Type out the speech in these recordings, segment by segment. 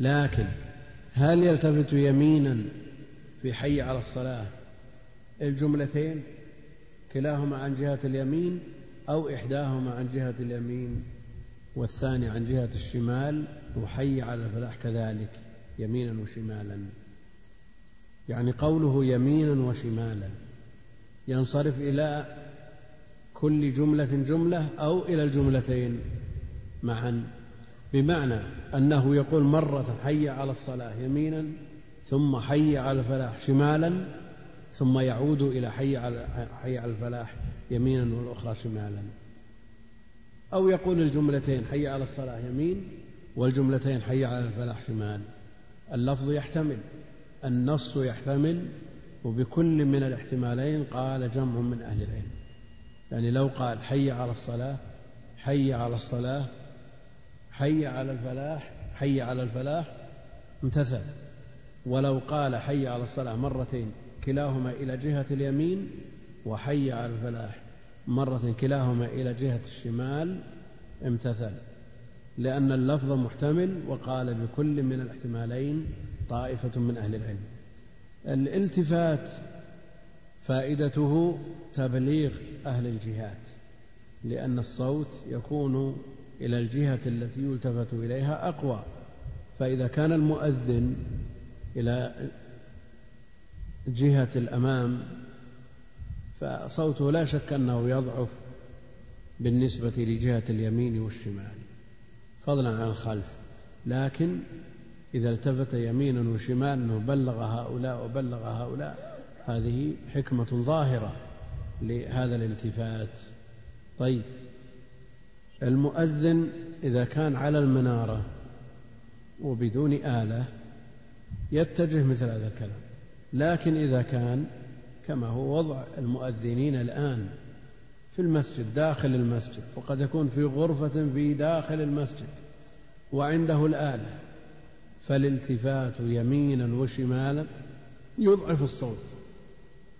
لكن هل يلتفت يمينا في حي على الصلاة الجملتين كلاهما عن جهة اليمين أو إحداهما عن جهة اليمين والثاني عن جهة الشمال وحي على الفلاح كذلك يمينا وشمالا. يعني قوله يمينا وشمالا ينصرف إلى كل جملة جملة أو إلى الجملتين معا. بمعنى أنه يقول مرة حي على الصلاة يمينا ثم حي على الفلاح شمالا ثم يعود إلى حي على حي على الفلاح يمينا والأخرى شمالا. أو يقول الجملتين حي على الصلاة يمين والجملتين حي على الفلاح شمال. اللفظ يحتمل النص يحتمل وبكل من الاحتمالين قال جمع من أهل العلم. يعني لو قال حي على الصلاة حي على الصلاة حي على الفلاح حي على الفلاح امتثل ولو قال حي على الصلاة مرتين كلاهما إلى جهة اليمين وحي على الفلاح مرة كلاهما إلى جهة الشمال امتثل. لأن اللفظ محتمل وقال بكل من الاحتمالين طائفة من أهل العلم. الالتفات فائدته تبليغ أهل الجهات لأن الصوت يكون إلى الجهة التي يلتفت إليها أقوى. فإذا كان المؤذن إلى جهة الأمام فصوته لا شك أنه يضعف بالنسبة لجهة اليمين والشمال. فضلا عن الخلف. لكن إذا التفت يمينا وشمالا وبلغ هؤلاء وبلغ هؤلاء. هذه حكمة ظاهرة لهذا الالتفات. طيب. المؤذن إذا كان على المنارة وبدون آلة يتجه مثل هذا الكلام. لكن إذا كان كما هو وضع المؤذنين الآن في المسجد داخل المسجد وقد يكون في غرفة في داخل المسجد وعنده الآلة فالالتفات يمينا وشمالا يضعف الصوت.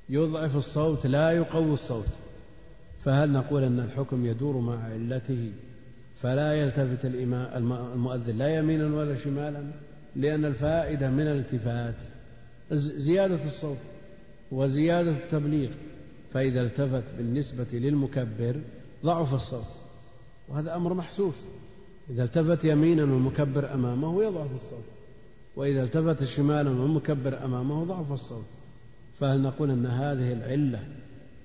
يضعف الصوت لا يقوي الصوت. فهل نقول أن الحكم يدور مع علته؟ فلا يلتفت المؤذن لا يمينا ولا شمالا لأن الفائدة من الالتفات زيادة الصوت وزيادة التبليغ. فإذا التفت بالنسبة للمكبر ضعف الصوت وهذا أمر محسوس. إذا التفت يمينا والمكبر أمامه يضعف الصوت وإذا التفت شمالا والمكبر أمامه ضعف الصوت. فهل نقول أن هذه العلة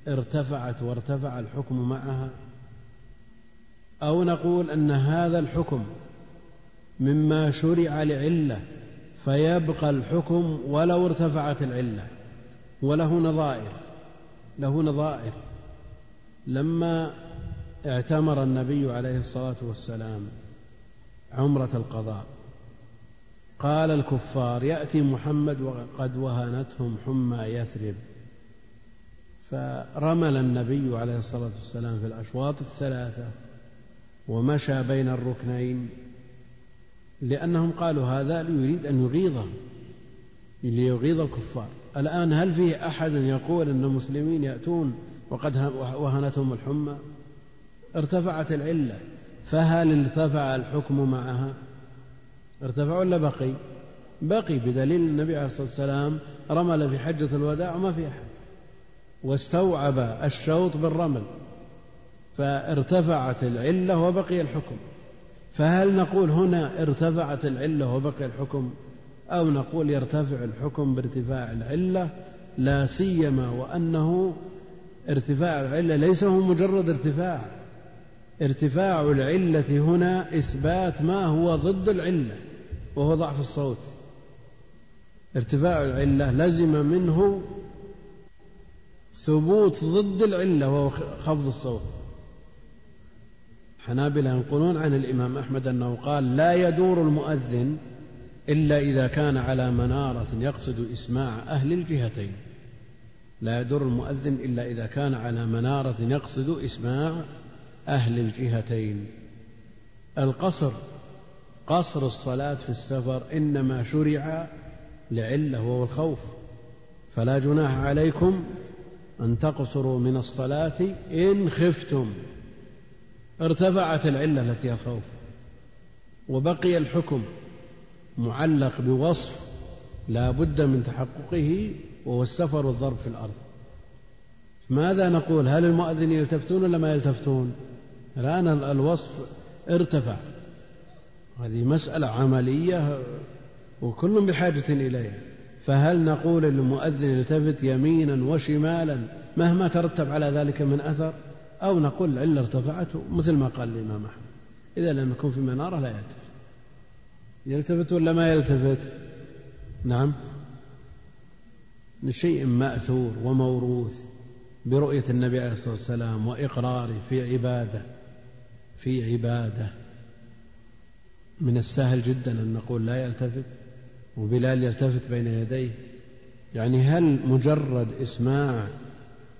ارتفعت وارتفع الحكم معها. أو نقول أن هذا الحكم مما شرع لعلة فيبقى الحكم ولو ارتفعت العلة. وله نظائر له نظائر. لما اعتمر النبي عليه الصلاة والسلام عمرة القضاء قال الكفار يأتي محمد وقد وهنتهم حمى يثرب. فرمل النبي عليه الصلاة والسلام في الأشواط الثلاثة ومشى بين الركنين لأنهم قالوا هذا ليريد أن يغيظهم ليغيظ الكفار. الآن هل فيه أحد يقول أن المسلمين يأتون وقد وهنتهم الحمى؟ ارتفعت العلة. فهل ارتفع الحكم معها؟ ارتفع ولا بقي؟ بقي بدليل النبي عليه الصلاة والسلام رمل في حجة الوداع وما في أحد واستوعب الشوط بالرمل فارتفعت العلة وبقي الحكم. فهل نقول هنا ارتفعت العلة وبقي الحكم أو نقول يرتفع الحكم بارتفاع العلة؟ لا سيما وأنه ارتفاع العلة ليس هو مجرد ارتفاع. ارتفاع العلة هنا إثبات ما هو ضد العلة وهو ضعف الصوت. ارتفاع العلة لزم منه ثبوت ضد العلة وهو خفض الصوت. حنابلة ينقلون عن الإمام أحمد أنه قال لا يدور المؤذن إلا إذا كان على منارة يقصد إسماع أهل الجهتين. لا يدور المؤذن إلا إذا كان على منارة يقصد إسماع أهل الجهتين. القصر قصر الصلاة في السفر إنما شرع لعلة وهو الخوف. فلا جناح عليكم أن تقصروا من الصلاة إن خفتم. ارتفعت العلة التي الخوف وبقي الحكم معلق بوصف لا بد من تحققه وهو السفر والضرب في الأرض. ماذا نقول؟ هل المؤذن يلتفتون ولا ما يلتفتون؟ الآن الوصف ارتفع. هذه مسألة عملية وكل بحاجة إليها. فهل نقول للمؤذن التفت يمينا وشمالا مهما ترتب على ذلك من أثر؟ أو نقول العلة ارتفعته مثل ما قال الإمام أحمد. إذا لم يكن في منارة لا يلتفت. يلتفت ولا ما يلتفت؟ نعم. من شيء مأثور وموروث برؤية النبي عليه الصلاة والسلام وإقراره في عبادة في عبادة. من السهل جدا أن نقول لا يلتفت. وبلال يلتفت بين يديه. يعني هل مجرد إسماع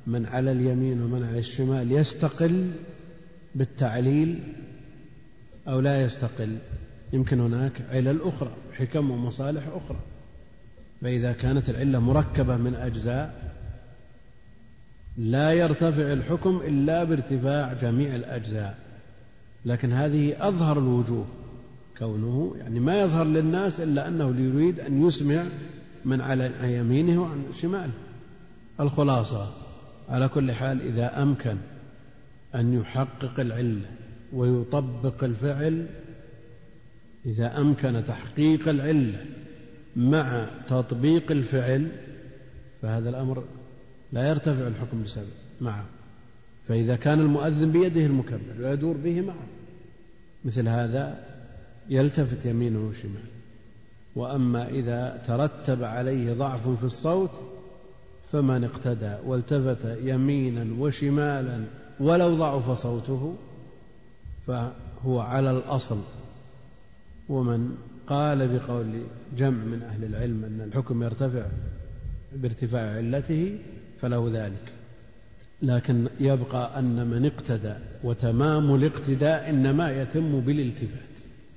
من على اليمين ومن على الشمال يستقل بالتعليل أو لا يستقل؟ يمكن هناك علل أخرى حكم ومصالح أخرى. فإذا كانت العلة مركبة من أجزاء لا يرتفع الحكم إلا بارتفاع جميع الأجزاء. لكن هذه أظهر الوجوه. كونه يعني ما يظهر للناس إلا أنه يريد أن يسمع من على يمينه وعن شماله. الخلاصة على كل حال إذا أمكن أن يحقق العلة ويطبق الفعل إذا أمكن تحقيق العلة مع تطبيق الفعل فهذا الأمر لا يرتفع الحكم بسبب معه فإذا كان المؤذن بيده المكبر ويدور به معه مثل هذا يلتفت يمينه وشماله. وأما إذا ترتب عليه ضعف في الصوت فمن اقتدى والتفت يمينا وشمالا ولو ضعف صوته فهو على الأصل. ومن قال بقول جمع من أهل العلم أن الحكم يرتفع بارتفاع علته فله ذلك. لكن يبقى أن من اقتدى وتمام الاقتداء إنما يتم بالالتفات.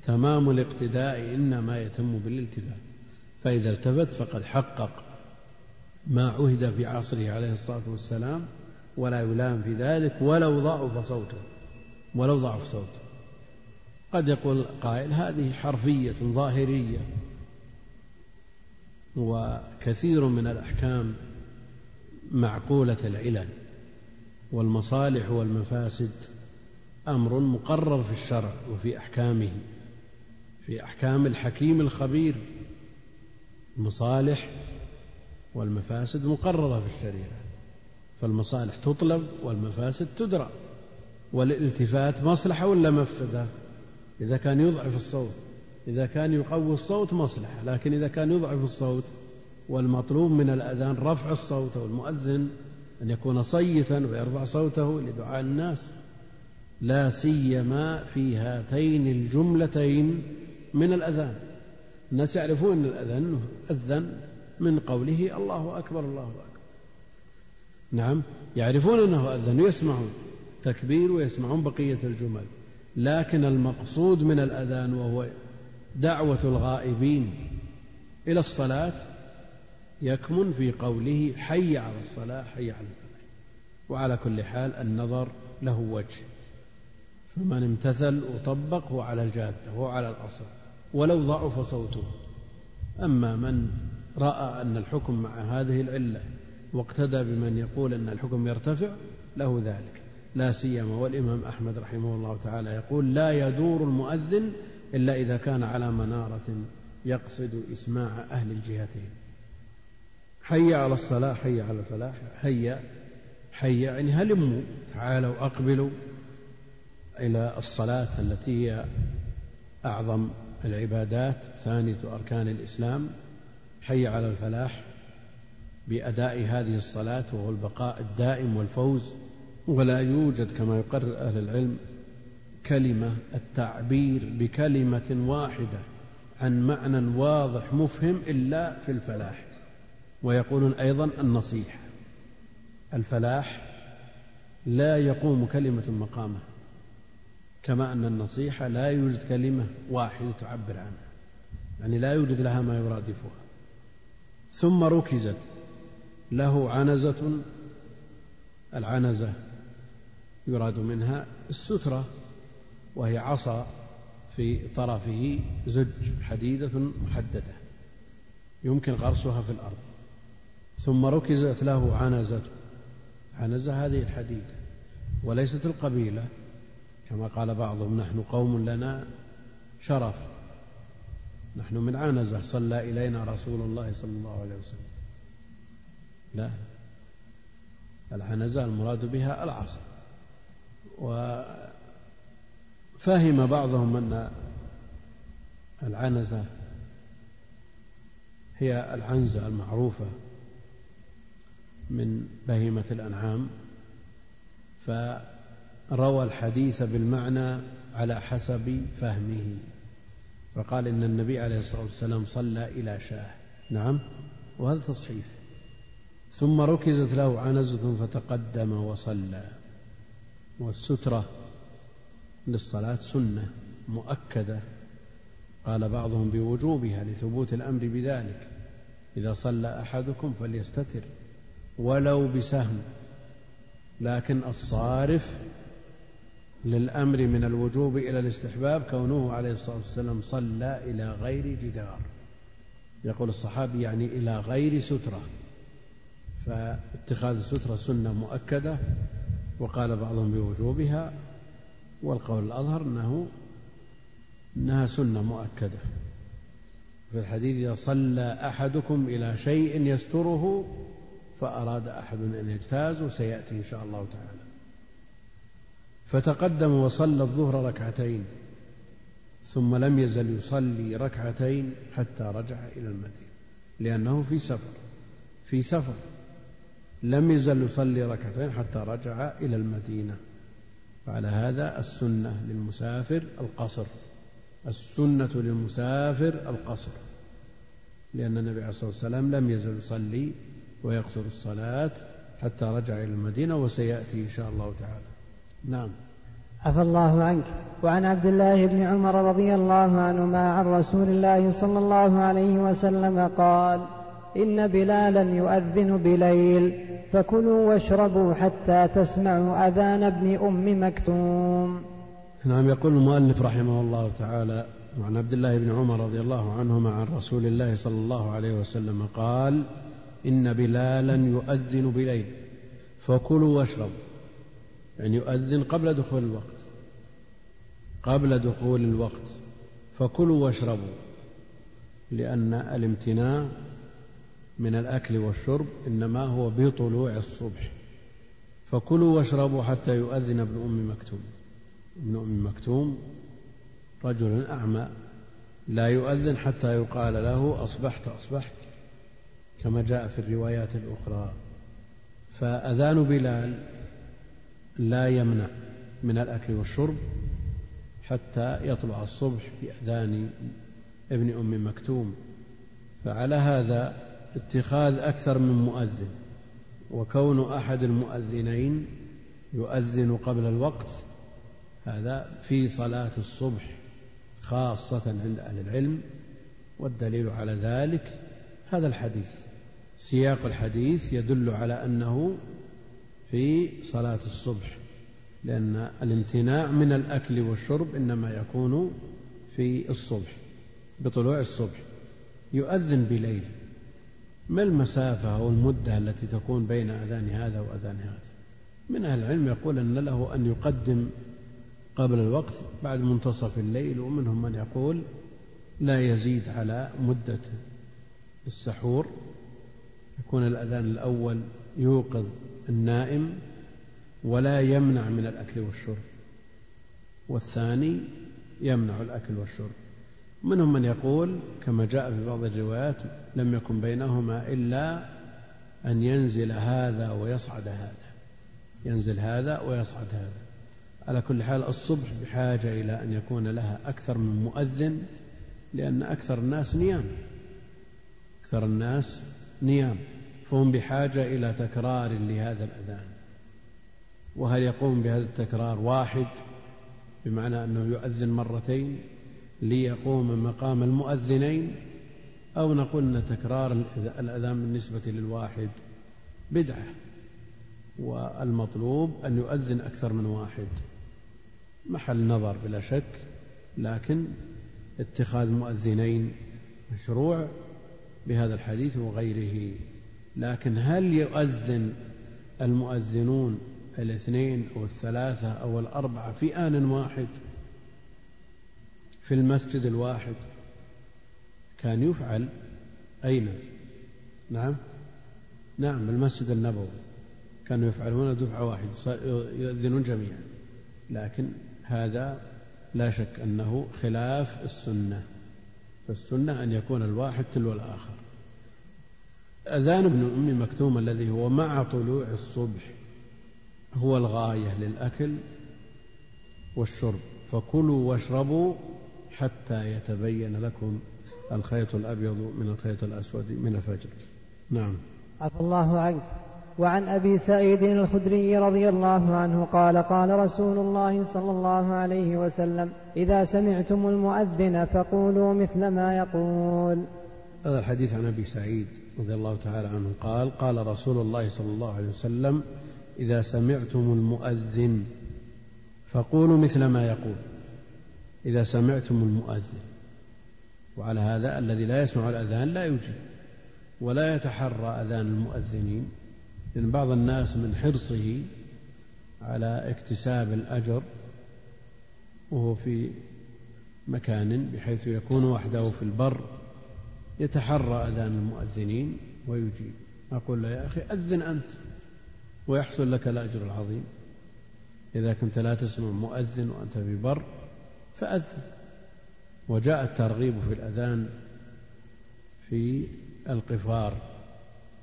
تمام الاقتداء إنما يتم بالالتفات فإذا التفت فقد حقق ما عهد في عصره عليه الصلاة والسلام ولا يلام في ذلك ولو ضعف صوته ولو ضعف صوته. قد يقول قائل هذه حرفية ظاهرية وكثير من الأحكام معقولة العلل والمصالح والمفاسد أمر مقرر في الشرع وفي أحكامه. في أحكام الحكيم الخبير المصالح والمفاسد مقررة في الشريعة. فالمصالح تطلب والمفاسد تدرى والالتفات مصلحة ولا مفسدة؟ إذا كان يضعف الصوت إذا كان يقوي الصوت مصلحة لكن إذا كان يضعف الصوت والمطلوب من الأذان رفع الصوت والمؤذن أن يكون صيتا ويرفع صوته لدعاء الناس. لا سيما في هاتين الجملتين من الأذان. الناس يعرفون الأذان أذن من قوله الله أكبر الله أكبر. نعم يعرفون أنه أذن ويسمعون تكبير ويسمعون بقية الجمل. لكن المقصود من الأذان وهو دعوة الغائبين إلى الصلاة يكمن في قوله حي على الصلاة حي على الفلاح. وعلى كل حال النظر له وجه. فمن امتثل وطبق هو على الجادة هو على الأصل ولو ضعف صوته. أما من رأى أن الحكم مع هذه العلة واقتدى بمن يقول أن الحكم يرتفع له ذلك. لا سيما والإمام أحمد رحمه الله تعالى يقول لا يدور المؤذن إلا إذا كان على منارة يقصد إسماع أهل الجهتين. حي على الصلاة حي على الفلاح حي حي يعني هلموا تعالوا أقبلوا. إلى الصلاة التي هي أعظم العبادات ثانية أركان الإسلام حي على الفلاح بأداء هذه الصلاة وهو البقاء الدائم والفوز. ولا يوجد كما يقرر أهل العلم كلمة التعبير بكلمة واحدة عن معنى واضح مفهم إلا في الفلاح. ويقولون أيضا النصيحة. الفلاح لا يقوم كلمة مقامه. كما أن النصيحة لا يوجد كلمة واحدة تعبر عنها. يعني لا يوجد لها ما يرادفها. ثم ركزت. له عنزة العنزة يراد منها السترة وهي عصا في طرفه زج حديدة محددة. يمكن غرسها في الأرض. ثم ركزت له عنزة. عنزة هذه الحديدة. وليست القبيلة. كما قال بعضهم نحن قوم لنا شرف. نحن من عنزة صلى إلينا رسول الله صلى الله عليه وسلم. لا العنزة المراد بها العصر. وفهم بعضهم أن العنزة هي العنزة المعروفة من بهيمة الأنعام. فروى الحديث بالمعنى على حسب فهمه فقال إن النبي عليه الصلاة والسلام صلى إلى شاه. نعم وهذا تصحيف ثم ركزت له عنزة فتقدم وصلى. والسترة للصلاة سنة مؤكدة. قال بعضهم بوجوبها لثبوت الأمر بذلك إذا صلى أحدكم فليستتر ولو بسهم لكن الصارف للأمر من الوجوب إلى الاستحباب كونه عليه الصلاة والسلام صلى إلى غير جدار. يقول الصحابي يعني إلى غير سترة. فاتخاذ السترة سنة مؤكدة وقال بعضهم بوجوبها والقول الأظهر أنه أنها سنة مؤكدة. في الحديث إذا صلى أحدكم إلى شيء يستره فأراد أحد أن يجتاز سيأتي إن شاء الله تعالى. فتقدم وصلى الظهر ركعتين ثم لم يزل يصلي ركعتين حتى رجع إلى المدينة لأنه في سفر في سفر لم يزل يصلي ركعتين حتى رجع إلى المدينة. وعلى هذا السنة للمسافر القصر السنة للمسافر القصر لأن النبي عليه الصلاة والسلام لم يزل يصلي ويقصر الصلاة حتى رجع إلى المدينة وسيأتي إن شاء الله تعالى. نعم. عفى الله عنك. وعن عبد الله بن عمر رضي الله عنهما عن رسول الله صلى الله عليه وسلم قال إن بلالا يؤذن بليل فكلوا واشربوا حتى تسمعوا أذان ابن أم مكتوم. نعم يقول المؤلف رحمه الله تعالى وعن عبد الله بن عمر رضي الله عنهما عن رسول الله صلى الله عليه وسلم قال إن بلالا يؤذن بليل فكلوا واشربوا. يعني يؤذن قبل دخول الوقت. قبل دخول الوقت. فكلوا واشربوا لأن الامتناع من الأكل والشرب إنما هو بطلوع الصبح. فكلوا واشربوا حتى يؤذن ابن أم مكتوم. ابن أم مكتوم رجل أعمى لا يؤذن حتى يقال له أصبحت أصبحت كما جاء في الروايات الأخرى. فأذان بلال لا يمنع من الأكل والشرب حتى يطلع الصبح بأذان ابن أم مكتوم. فعلى هذا اتخاذ أكثر من مؤذن وكون أحد المؤذنين يؤذن قبل الوقت هذا في صلاة الصبح خاصة عند أهل العلم والدليل على ذلك هذا الحديث. سياق الحديث يدل على أنه في صلاة الصبح لأن الامتناع من الأكل والشرب إنما يكون في الصبح بطلوع الصبح. يؤذن بليل. ما المسافة أو المدة التي تكون بين أذان هذا وأذان هذا؟ من أهل العلم يقول أن له أن يقدم قبل الوقت بعد منتصف الليل ومنهم من يقول لا يزيد على مدة السحور. يكون الأذان الأول يوقظ النائم ولا يمنع من الأكل والشرب والثاني يمنع الأكل والشرب. منهم من يقول كما جاء في بعض الروايات لم يكن بينهما إلا أن ينزل هذا ويصعد هذا ينزل هذا ويصعد هذا. على كل حال الصبح بحاجة إلى أن يكون لها أكثر من مؤذن لأن أكثر الناس نيام أكثر الناس نيام. فهم بحاجة إلى تكرار لهذا الأذان. وهل يقوم بهذا التكرار واحد بمعنى أنه يؤذن مرتين ليقوم مقام المؤذنين أو نقول أن تكرار الأذان بالنسبة للواحد بدعة والمطلوب أن يؤذن أكثر من واحد. محل نظر بلا شك لكن اتخاذ مؤذنين مشروع بهذا الحديث وغيره. لكن هل يؤذن المؤذنون الاثنين أو الثلاثة أو الأربعة في آن واحد؟ في المسجد الواحد. كان يفعل؟ أين؟ نعم. نعم بالمسجد النبوي. كانوا يفعلون دفعة واحدة يؤذنون جميعا. لكن هذا لا شك أنه خلاف السنة. فالسنة أن يكون الواحد تلو الآخر. أذان ابن أم مكتوم الذي هو مع طلوع الصبح هو الغاية للأكل والشرب. فكلوا واشربوا حتى يتبين لكم الخيط الأبيض من الخيط الأسود من الفجر. نعم. عفى الله عنك. وعن أبي سعيد الخدري رضي الله عنه قال قال رسول الله صلى الله عليه وسلم إذا سمعتم المؤذن فقولوا مثل ما يقول. هذا الحديث عن أبي سعيد. رضي الله تعالى عنه قال قال رسول الله صلى الله عليه وسلم إذا سمعتم المؤذن فقولوا مثل ما يقول. إذا سمعتم المؤذن. وعلى هذا الذي لا يسمع الأذان لا يجيب ولا يتحرى أذان المؤذنين. لأن بعض الناس من حرصه على اكتساب الأجر وهو في مكان بحيث يكون وحده في البر يتحرى أذان المؤذنين ويجيب. أقول له يا أخي أذن أنت ويحصل لك الأجر العظيم. إذا كنت لا تسمع مؤذن وأنت في بر فأذن. وجاء الترغيب في الأذان في القفار.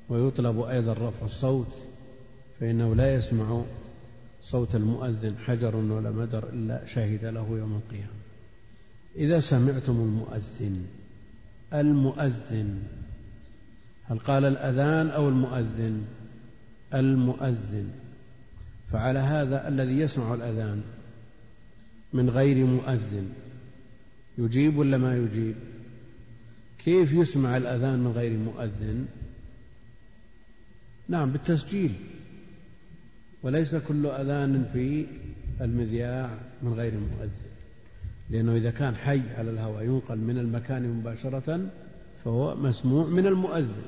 ويطلب أيضا رفع الصوت فإنه لا يسمع صوت المؤذن حجر ولا مدر إلا شهد له يوم القيامة. إذا سمعتم المؤذن المؤذن. هل قال الأذان أو المؤذن؟ المؤذن. فعلى هذا الذي يسمع الأذان من غير مؤذن. يجيب ولا ما يجيب؟ كيف يسمع الأذان من غير مؤذن؟ نعم بالتسجيل. وليس كل أذان في المذياع من غير مؤذن. لأنه إذا كان حي على الهواء ينقل من المكان مباشرة فهو مسموع من المؤذن.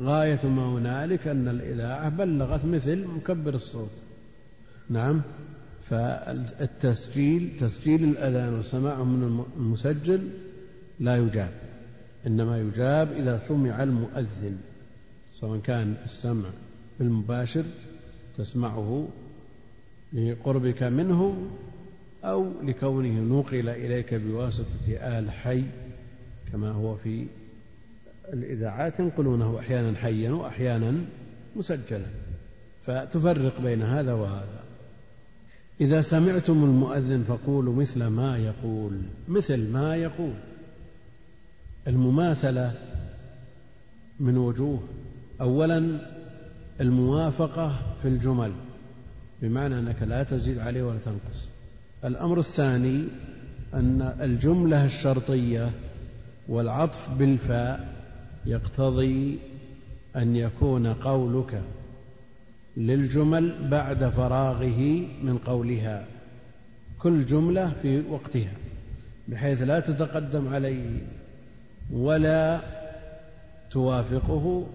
غاية ما هنالك أن الإذاعة بلغت مثل مكبر الصوت. نعم. فالتسجيل تسجيل الأذان وسماعه من المسجل لا يجاب. إنما يجاب إذا سمع المؤذن سواء كان السمع بالمباشر تسمعه لقربك منه أو لكونه نقل إليك بواسطة آل حي كما هو في الإذاعات ينقلونه أحيانا حيا وأحيانا مسجلا. فتفرق بين هذا وهذا. إذا سمعتم المؤذن فقولوا مثل ما يقول مثل ما يقول. المماثلة من وجوه. أولا الموافقة في الجمل بمعنى أنك لا تزيد عليه ولا تنقص. الأمر الثاني أن الجملة الشرطية والعطف بالفاء يقتضي أن يكون قولك للجمل بعد فراغه من قولها كل جملة في وقتها بحيث لا تتقدم عليه ولا توافقه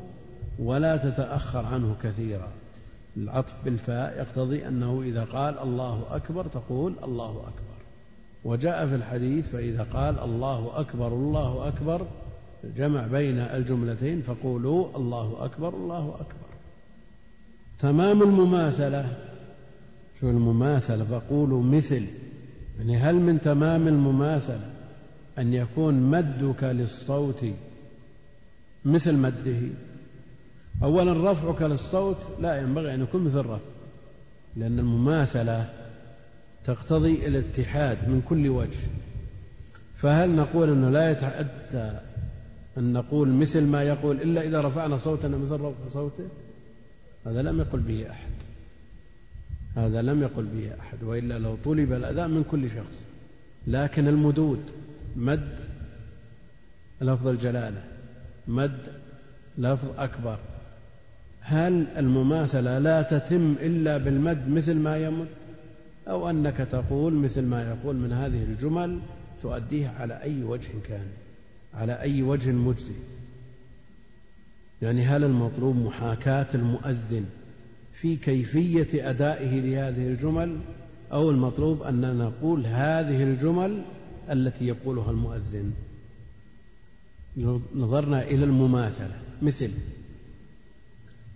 ولا تتأخر عنه كثيرا. العطف بالفاء يقتضي أنه إذا قال الله أكبر تقول الله أكبر. وجاء في الحديث فإذا قال الله أكبر الله أكبر جمع بين الجملتين فقولوا الله أكبر الله أكبر. تمام المماثلة. شو المماثلة؟ فقولوا مثل. يعني هل من تمام المماثلة أن يكون مدك للصوت مثل مده؟ أولا رفعك للصوت لا ينبغي أن يكون مثل رفع لأن المماثلة تقتضي الاتحاد من كل وجه. فهل نقول أنه لا يتعدى أن نقول مثل ما يقول إلا إذا رفعنا صوتنا مثل رفع صوته؟ هذا لم يقل به أحد. هذا لم يقل به أحد وإلا لو طلب الأذان من كل شخص. لكن المدود مد لفظ الجلالة مد لفظ أكبر. هل المماثلة لا تتم إلا بالمد مثل ما يمد؟ أو أنك تقول مثل ما يقول من هذه الجمل تؤديه على أي وجه كان على أي وجه مجزي؟ يعني هل المطلوب محاكاة المؤذن في كيفية أدائه لهذه الجمل؟ أو المطلوب أن نقول هذه الجمل التي يقولها المؤذن؟ نظرنا إلى المماثلة مثل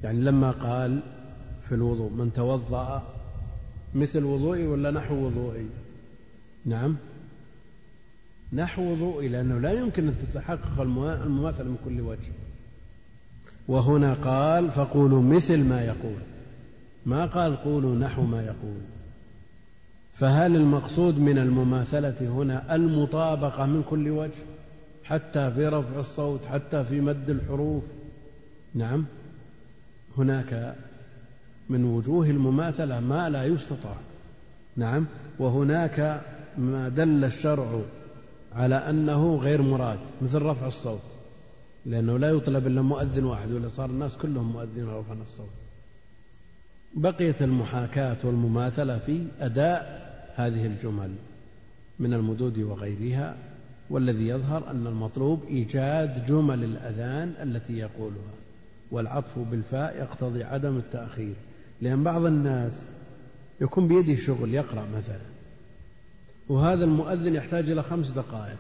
يعني لما قال في الوضوء من توضأ مثل وضوئي ولا نحو وضوئي؟ نعم. نحو وضوئي لأنه لا يمكن أن تتحقق المماثلة من كل وجه. وهنا قال فقولوا مثل ما يقول. ما قال قولوا نحو ما يقول. فهل المقصود من المماثلة هنا المطابقة من كل وجه؟ حتى في رفع الصوت حتى في مد الحروف. نعم. هناك من وجوه المماثلة ما لا يستطاع. نعم وهناك ما دل الشرع على أنه غير مراد مثل رفع الصوت لأنه لا يطلب إلا مؤذن واحد ولا صار الناس كلهم مؤذنين رفعنا الصوت. بقيت المحاكاة والمماثلة في أداء هذه الجمل من المدود وغيرها والذي يظهر أن المطلوب إيجاد جمل الأذان التي يقولها. والعطف بالفاء يقتضي عدم التأخير لأن بعض الناس يكون بيده شغل يقرأ مثلا وهذا المؤذن يحتاج إلى خمس دقائق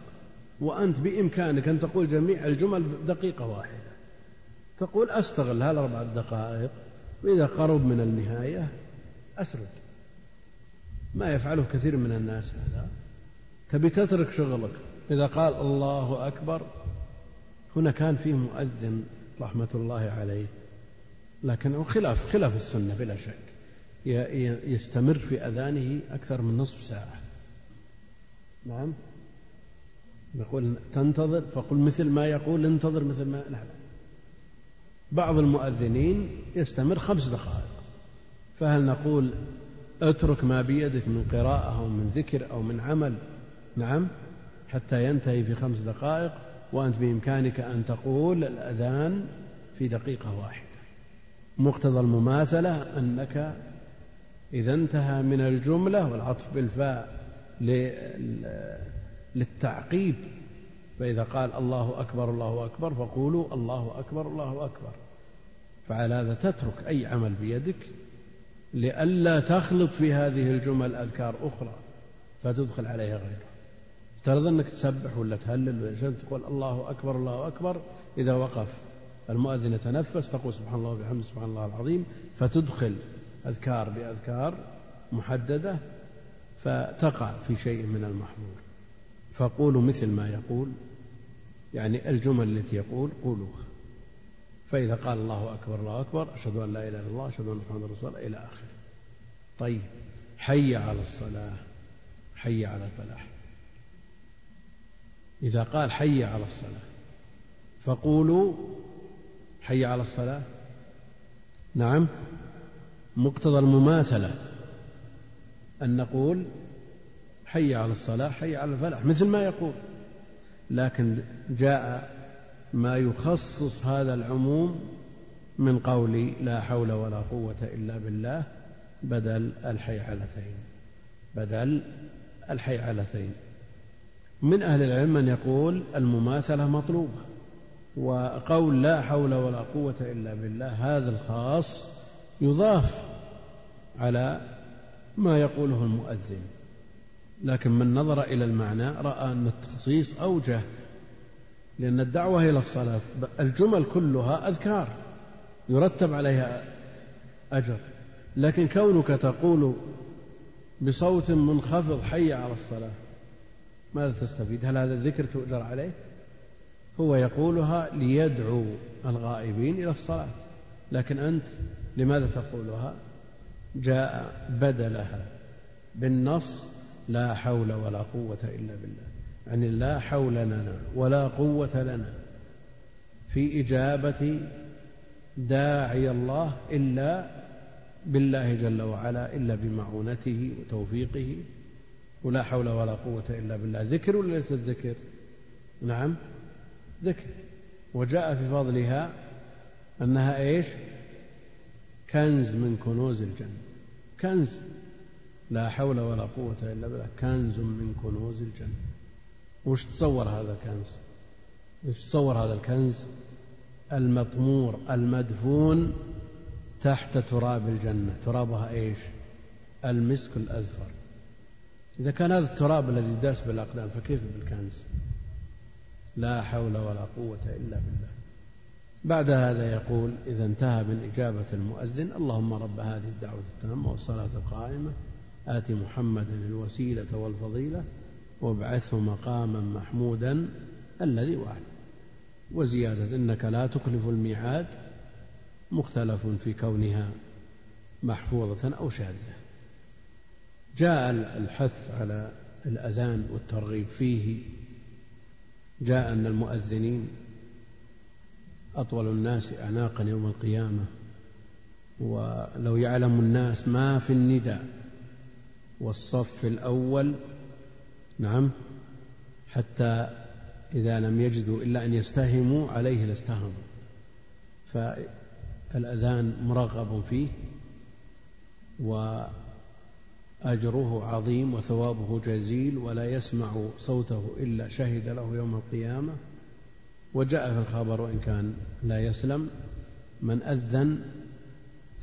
وأنت بإمكانك أن تقول جميع الجمل دقيقة واحدة. تقول أستغل هالأربع دقائق وإذا قرب من النهاية أسرد. ما يفعله كثير من الناس هذا. تبي تترك شغلك. إذا قال الله أكبر هنا كان فيه مؤذن رحمة الله عليه. لكن خلاف خلاف السنة بلا شك. يستمر في أذانه أكثر من نصف ساعة. نعم؟ يقول تنتظر فقل مثل ما يقول انتظر مثل ما لا, لا. بعض المؤذنين يستمر خمس دقائق. فهل نقول اترك ما بيدك من قراءة أو من ذكر أو من عمل؟ نعم حتى ينتهي في خمس دقائق. وأنت بإمكانك أن تقول الأذان في دقيقة واحدة. مقتضى المماثلة أنك إذا انتهى من الجملة والعطف بالفاء للتعقيب. فإذا قال الله أكبر الله أكبر فقولوا الله أكبر الله أكبر. فعلى هذا تترك أي عمل بيدك لئلا تخلط في هذه الجمل أذكار أخرى فتدخل عليها غيرها افترض أنك تسبح ولا تهلل ولا تقول الله أكبر الله أكبر. إذا وقف المؤذن يتنفس تقول سبحان الله وبحمده سبحان الله العظيم فتدخل أذكار بأذكار محددة فتقع في شيء من المحظور. فقولوا مثل ما يقول يعني الجمل التي يقول قولوها فإذا قال الله أكبر الله أكبر أشهد أن لا إله إلا الله أشهد أن محمدا رسول الله إلى آخره. طيب حي على الصلاة حي على الفلاح. إذا قال حي على الصلاة فقولوا حي على الصلاة. نعم مقتضى المماثلة أن نقول حي على الصلاة حي على الفلاح مثل ما يقول. لكن جاء ما يخصص هذا العموم من قول لا حول ولا قوة إلا بالله بدل الحيعلتين بدل الحيعلتين. من أهل العلم من يقول المماثلة مطلوبة وقول لا حول ولا قوة إلا بالله هذا الخاص يضاف على ما يقوله المؤذن. لكن من نظر إلى المعنى رأى أن التخصيص أوجه لأن الدعوة إلى الصلاة الجمل كلها أذكار يرتب عليها أجر. لكن كونك تقول بصوت منخفض حي على الصلاة ماذا تستفيد؟ هل هذا الذكر تؤجر عليه؟ هو يقولها ليدعو الغائبين إلى الصلاة. لكن أنت لماذا تقولها؟ جاء بدلها بالنص لا حول ولا قوة إلا بالله. يعني لا حول لنا ولا قوة لنا في إجابة داعي الله إلا بالله جل وعلا إلا بمعونته وتوفيقه ولا حول ولا قوة إلا بالله. ذكر ولا ليس الذكر؟ نعم ذكر. وجاء في فضلها أنها إيش؟ كنز من كنوز الجنة. كنز. لا حول ولا قوة إلا بالله. كنز من كنوز الجنة. وش تصور هذا الكنز؟ وش تصور هذا الكنز؟ المطمور المدفون تحت تراب الجنة. ترابها إيش؟ المسك الأذفر إذا كان هذا التراب الذي داس بالأقدام فكيف بالكنز؟ لا حول ولا قوة إلا بالله. بعد هذا يقول إذا انتهى من إجابة المؤذن اللهم رب هذه الدعوة التامة والصلاة القائمة آت محمدا الوسيلة والفضيلة وابعثه مقاما محمودا الذي وعد وزيادة إنك لا تخلف الميعاد مختلف في كونها محفوظة أو شاذة. جاء الحث على الأذان والترغيب فيه. جاء أن المؤذنين أطول الناس أعناقا يوم القيامة ولو يعلم الناس ما في النداء والصف الأول نعم حتى إذا لم يجدوا إلا أن يستهموا عليه لاستهموا. فالأذان مرغب فيه وأجره عظيم وثوابه جزيل ولا يسمع صوته إلا شهد له يوم القيامة. وجاء في الخبر وإن كان لا يسلم من أذن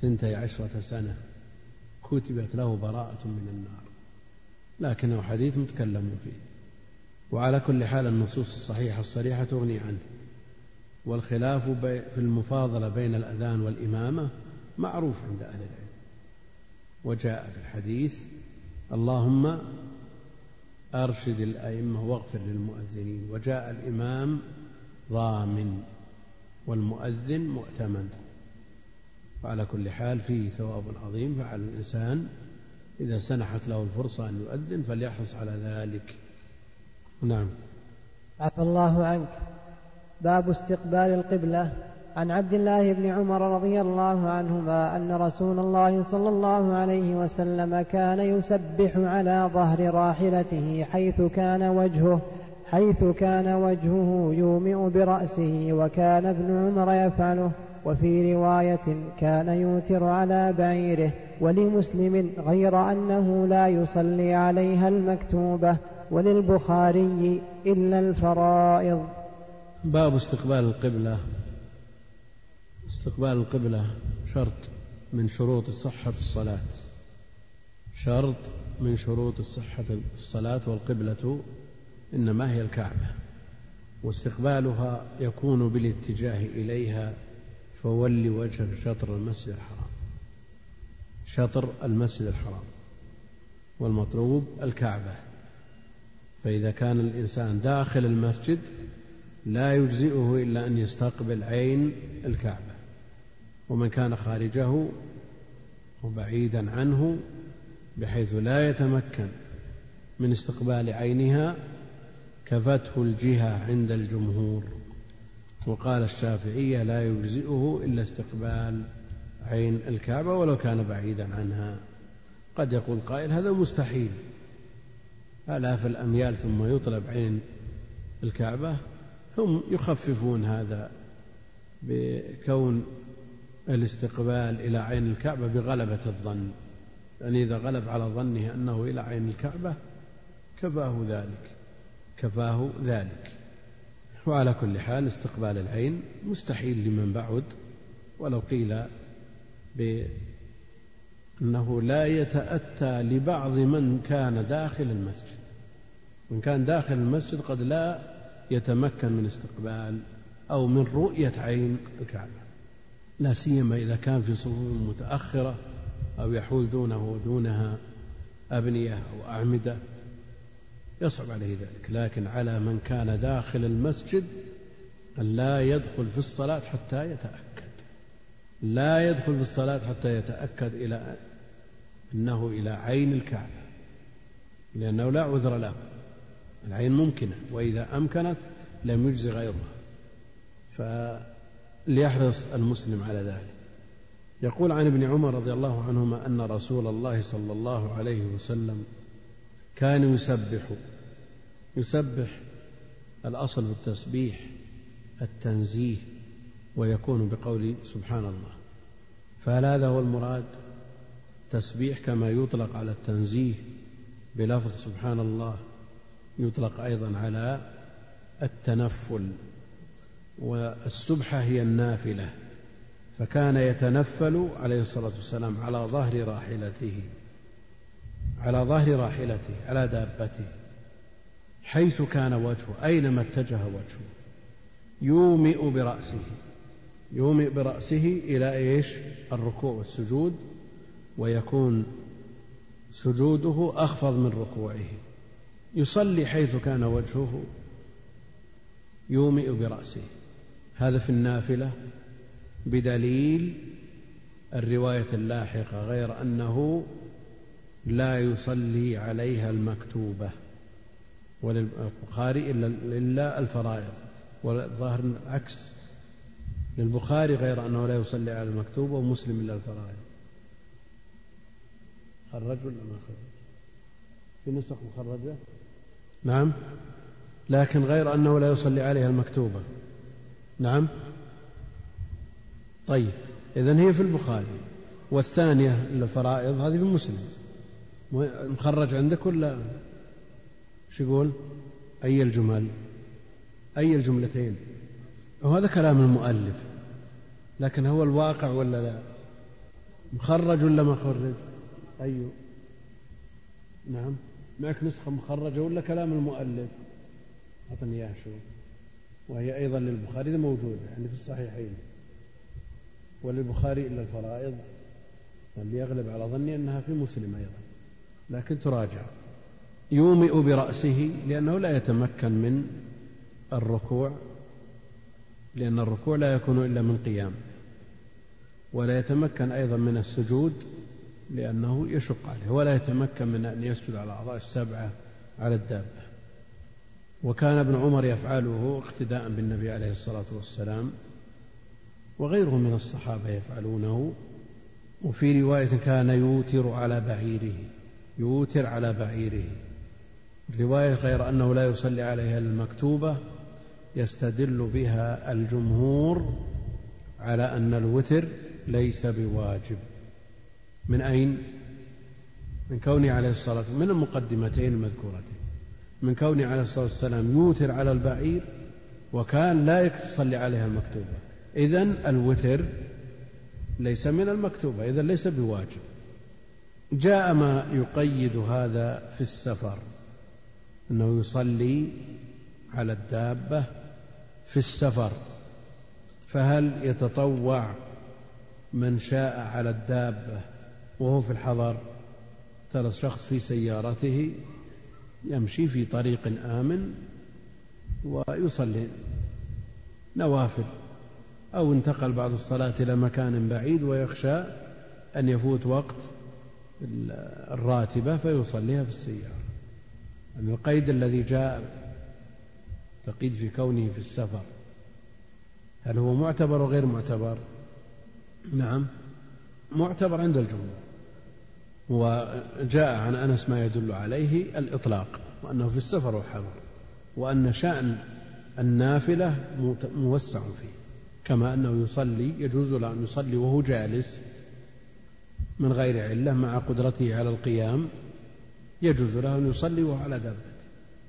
ثنتي عشرة سنة كتبت له براءة من النار. لكنه حديث متكلم فيه. وعلى كل حال النصوص الصحيحة الصريحة تغني عنه. والخلاف في المفاضلة بين الأذان والإمامة معروف عند أهل العلم. وجاء في الحديث اللهم أرشد الأئمة واغفر للمؤذنين. وجاء الإمام ضامن والمؤذن مؤتمن. وعلى كل حال فيه ثواب عظيم. فعلى الإنسان إذا سنحت له الفرصة أن يؤذن فليحرص على ذلك. نعم. عفى الله عنك. باب استقبال القبلة. عن عبد الله بن عمر رضي الله عنهما أن رسول الله صلى الله عليه وسلم كان يسبح على ظهر راحلته حيث كان وجهه حيث كان وجهه يومئ برأسه وكان ابن عمر يفعله. وفي رواية كان يوتر على بعيره ولمسلم غير أنه لا يصلي عليها المكتوبة وللبخاري إلا الفرائض. باب استقبال القبلة. استقبال القبلة شرط من شروط صحة الصلاة. شرط من شروط صحة الصلاة والقبلة إنما هي الكعبة واستقبالها يكون بالاتجاه إليها فول وجهك شطر المسجد الحرام. شطر المسجد الحرام والمطلوب الكعبة. فإذا كان الإنسان داخل المسجد لا يجزئه إلا أن يستقبل عين الكعبة. ومن كان خارجه وبعيدا عنه بحيث لا يتمكن من استقبال عينها كفته الجهة عند الجمهور. وقال الشافعية لا يجزئه إلا استقبال عين الكعبة ولو كان بعيدا عنها. قد يقول قائل هذا مستحيل. آلاف الأميال ثم يطلب عين الكعبة هم يخففون هذا بكون الاستقبال إلى عين الكعبة بغلبة الظن. يعني إذا غلب على ظنه أنه إلى عين الكعبة كفاه ذلك. كفاه ذلك. وعلى كل حال استقبال العين مستحيل لمن بعد. ولو قيل بأنه لا يتأتى لبعض من كان داخل المسجد. من كان داخل المسجد قد لا يتمكن من استقبال أو من رؤية عين الكعبة. لا سيما إذا كان في صفوف متأخرة أو يحول دونه ودونها أبنية أو أعمدة يصعب عليه ذلك. لكن على من كان داخل المسجد أن لا يدخل في الصلاة حتى يتأكد. لا يدخل في الصلاة حتى يتأكد إلى أنه إلى عين الكعبة لأنه لا عذر له. العين ممكنة وإذا أمكنت لم يجزي غيرها. فليحرص المسلم على ذلك. يقول عن ابن عمر رضي الله عنهما أن رسول الله صلى الله عليه وسلم كان يسبح يسبح الأصل بالتسبيح التنزيه ويكون بقول سبحان الله. فهل هذا هو المراد؟ تسبيح كما يطلق على التنزيه بلفظ سبحان الله يطلق أيضا على التنفل. والسبحة هي النافلة فكان يتنفل عليه الصلاة والسلام على ظهر راحلته على ظهر راحلته على دابته حيث كان وجهه أينما اتجه وجهه يومئ برأسه يومئ برأسه إلى إيش؟ الركوع والسجود ويكون سجوده أخفض من ركوعه. يصلي حيث كان وجهه يومئ برأسه. هذا في النافلة بدليل الرواية اللاحقة غير أنه لا يصلي عليها المكتوبة وللبخاري إلا, إلا الفرائض والظاهر العكس للبخاري غير أنه لا يصلي على المكتوبة ومسلم إلا الفرائض. خرج ولا ما خرج؟ في نسخ مخرجة؟ نعم لكن غير أنه لا يصلي عليها المكتوبة. نعم. طيب إذن هي في البخاري. والثانية الفرائض هذه في مسلم. مخرج عندك ولا؟ شو يقول؟ أي الجمل؟ أي الجملتين؟ وهذا كلام المؤلف. لكن هو الواقع ولا لا؟ مخرج ولا مخرج؟ أيوه نعم. معك نسخة مخرجة ولا كلام المؤلف؟ أعطني إياه شوي. وهي أيضا للبخاري موجودة يعني في الصحيحين. وللبخاري إلا الفرائض اللي يغلب على ظني أنها في مسلم أيضا لكن تراجع. يومئ برأسه لأنه لا يتمكن من الركوع لأن الركوع لا يكون إلا من قيام. ولا يتمكن أيضا من السجود لأنه يشق عليه ولا يتمكن من أن يسجد على الأعضاء السبعة على الدابة. وكان ابن عمر يفعله اقتداء بالنبي عليه الصلاة والسلام وغيره من الصحابة يفعلونه وفي رواية كان يوتر على بعيره يوتر على بعيره. رواية غير أنه لا يصلي عليها المكتوبة يستدل بها الجمهور على أن الوتر ليس بواجب. من أين؟ من كونه عليه الصلاة من المقدمتين المذكورتين. من كونه عليه الصلاة والسلام يوتر على البعير وكان لا يصلي عليها المكتوبة. إذا الوتر ليس من المكتوبة إذا ليس بواجب. جاء ما يقيد هذا في السفر أنه يصلي على الدابة في السفر فهل يتطوع من شاء على الدابة وهو في الحضر؟ ترى شخص في سيارته يمشي في طريق آمن ويصلي نوافل أو انتقل بعد الصلاة إلى مكان بعيد ويخشى أن يفوت وقت الراتبة فيصليها في السيارة. القيد الذي جاء تقيد في كونه في السفر هل هو معتبر وغير معتبر؟ نعم معتبر عند الجمهور. وجاء عن أنس ما يدل عليه الإطلاق وأنه في السفر والحضر وأن شأن النافلة موسع فيه كما أنه يصلي يجوز له أن يصلي وهو جالس من غير علة مع قدرته على القيام يجوز له أن يصلي وهو على دابته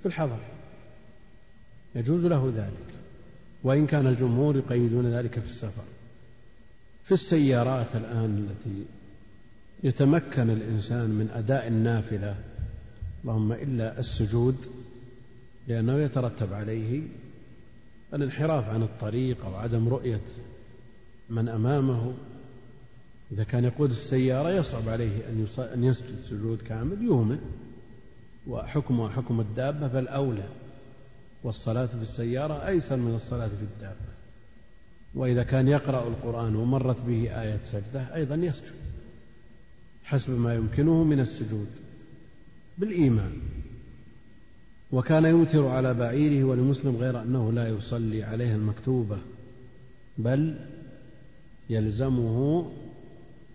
في الحضر. يجوز له ذلك وإن كان الجمهور يقيدون ذلك في السفر. في السيارات الآن التي يتمكن الإنسان من أداء النافلة اللهم إلا السجود لأنه يترتب عليه الانحراف عن الطريق أو عدم رؤية من أمامه. إذا كان يقود السيارة يصعب عليه أن يسجد سجود كامل يهمل. وحكمه حكم الدابة بل أولى والصلاة في السيارة أيسر من الصلاة في الدابة. وإذا كان يقرأ القرآن ومرت به آية سجدة أيضا يسجد. حسب ما يمكنه من السجود بالإيمان. وكان يوتر على بعيره ولمسلم غير أنه لا يصلي عليها المكتوبة بل يلزمه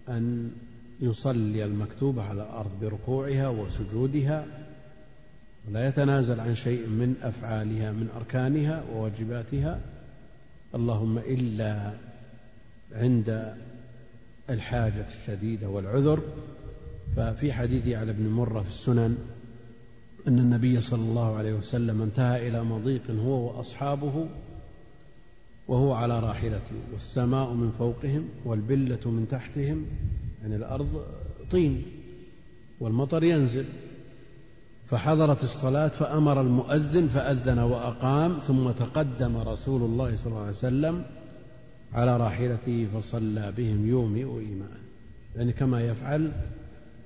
أن يصلي المكتوبة على الأرض بركوعها وسجودها ولا يتنازل عن شيء من أفعالها من أركانها وواجباتها. اللهم إلا عند الحاجة الشديدة والعذر. ففي حديث على ابن مرة في السنن أن النبي صلى الله عليه وسلم انتهى إلى مضيق هو وأصحابه وهو على راحلته والسماء من فوقهم والبلة من تحتهم يعني الأرض طين والمطر ينزل. فحضرت الصلاة فأمر المؤذن فأذن وأقام ثم تقدم رسول الله صلى الله عليه وسلم على راحلته فصلى بهم يومئ إيماء يعني كما يفعل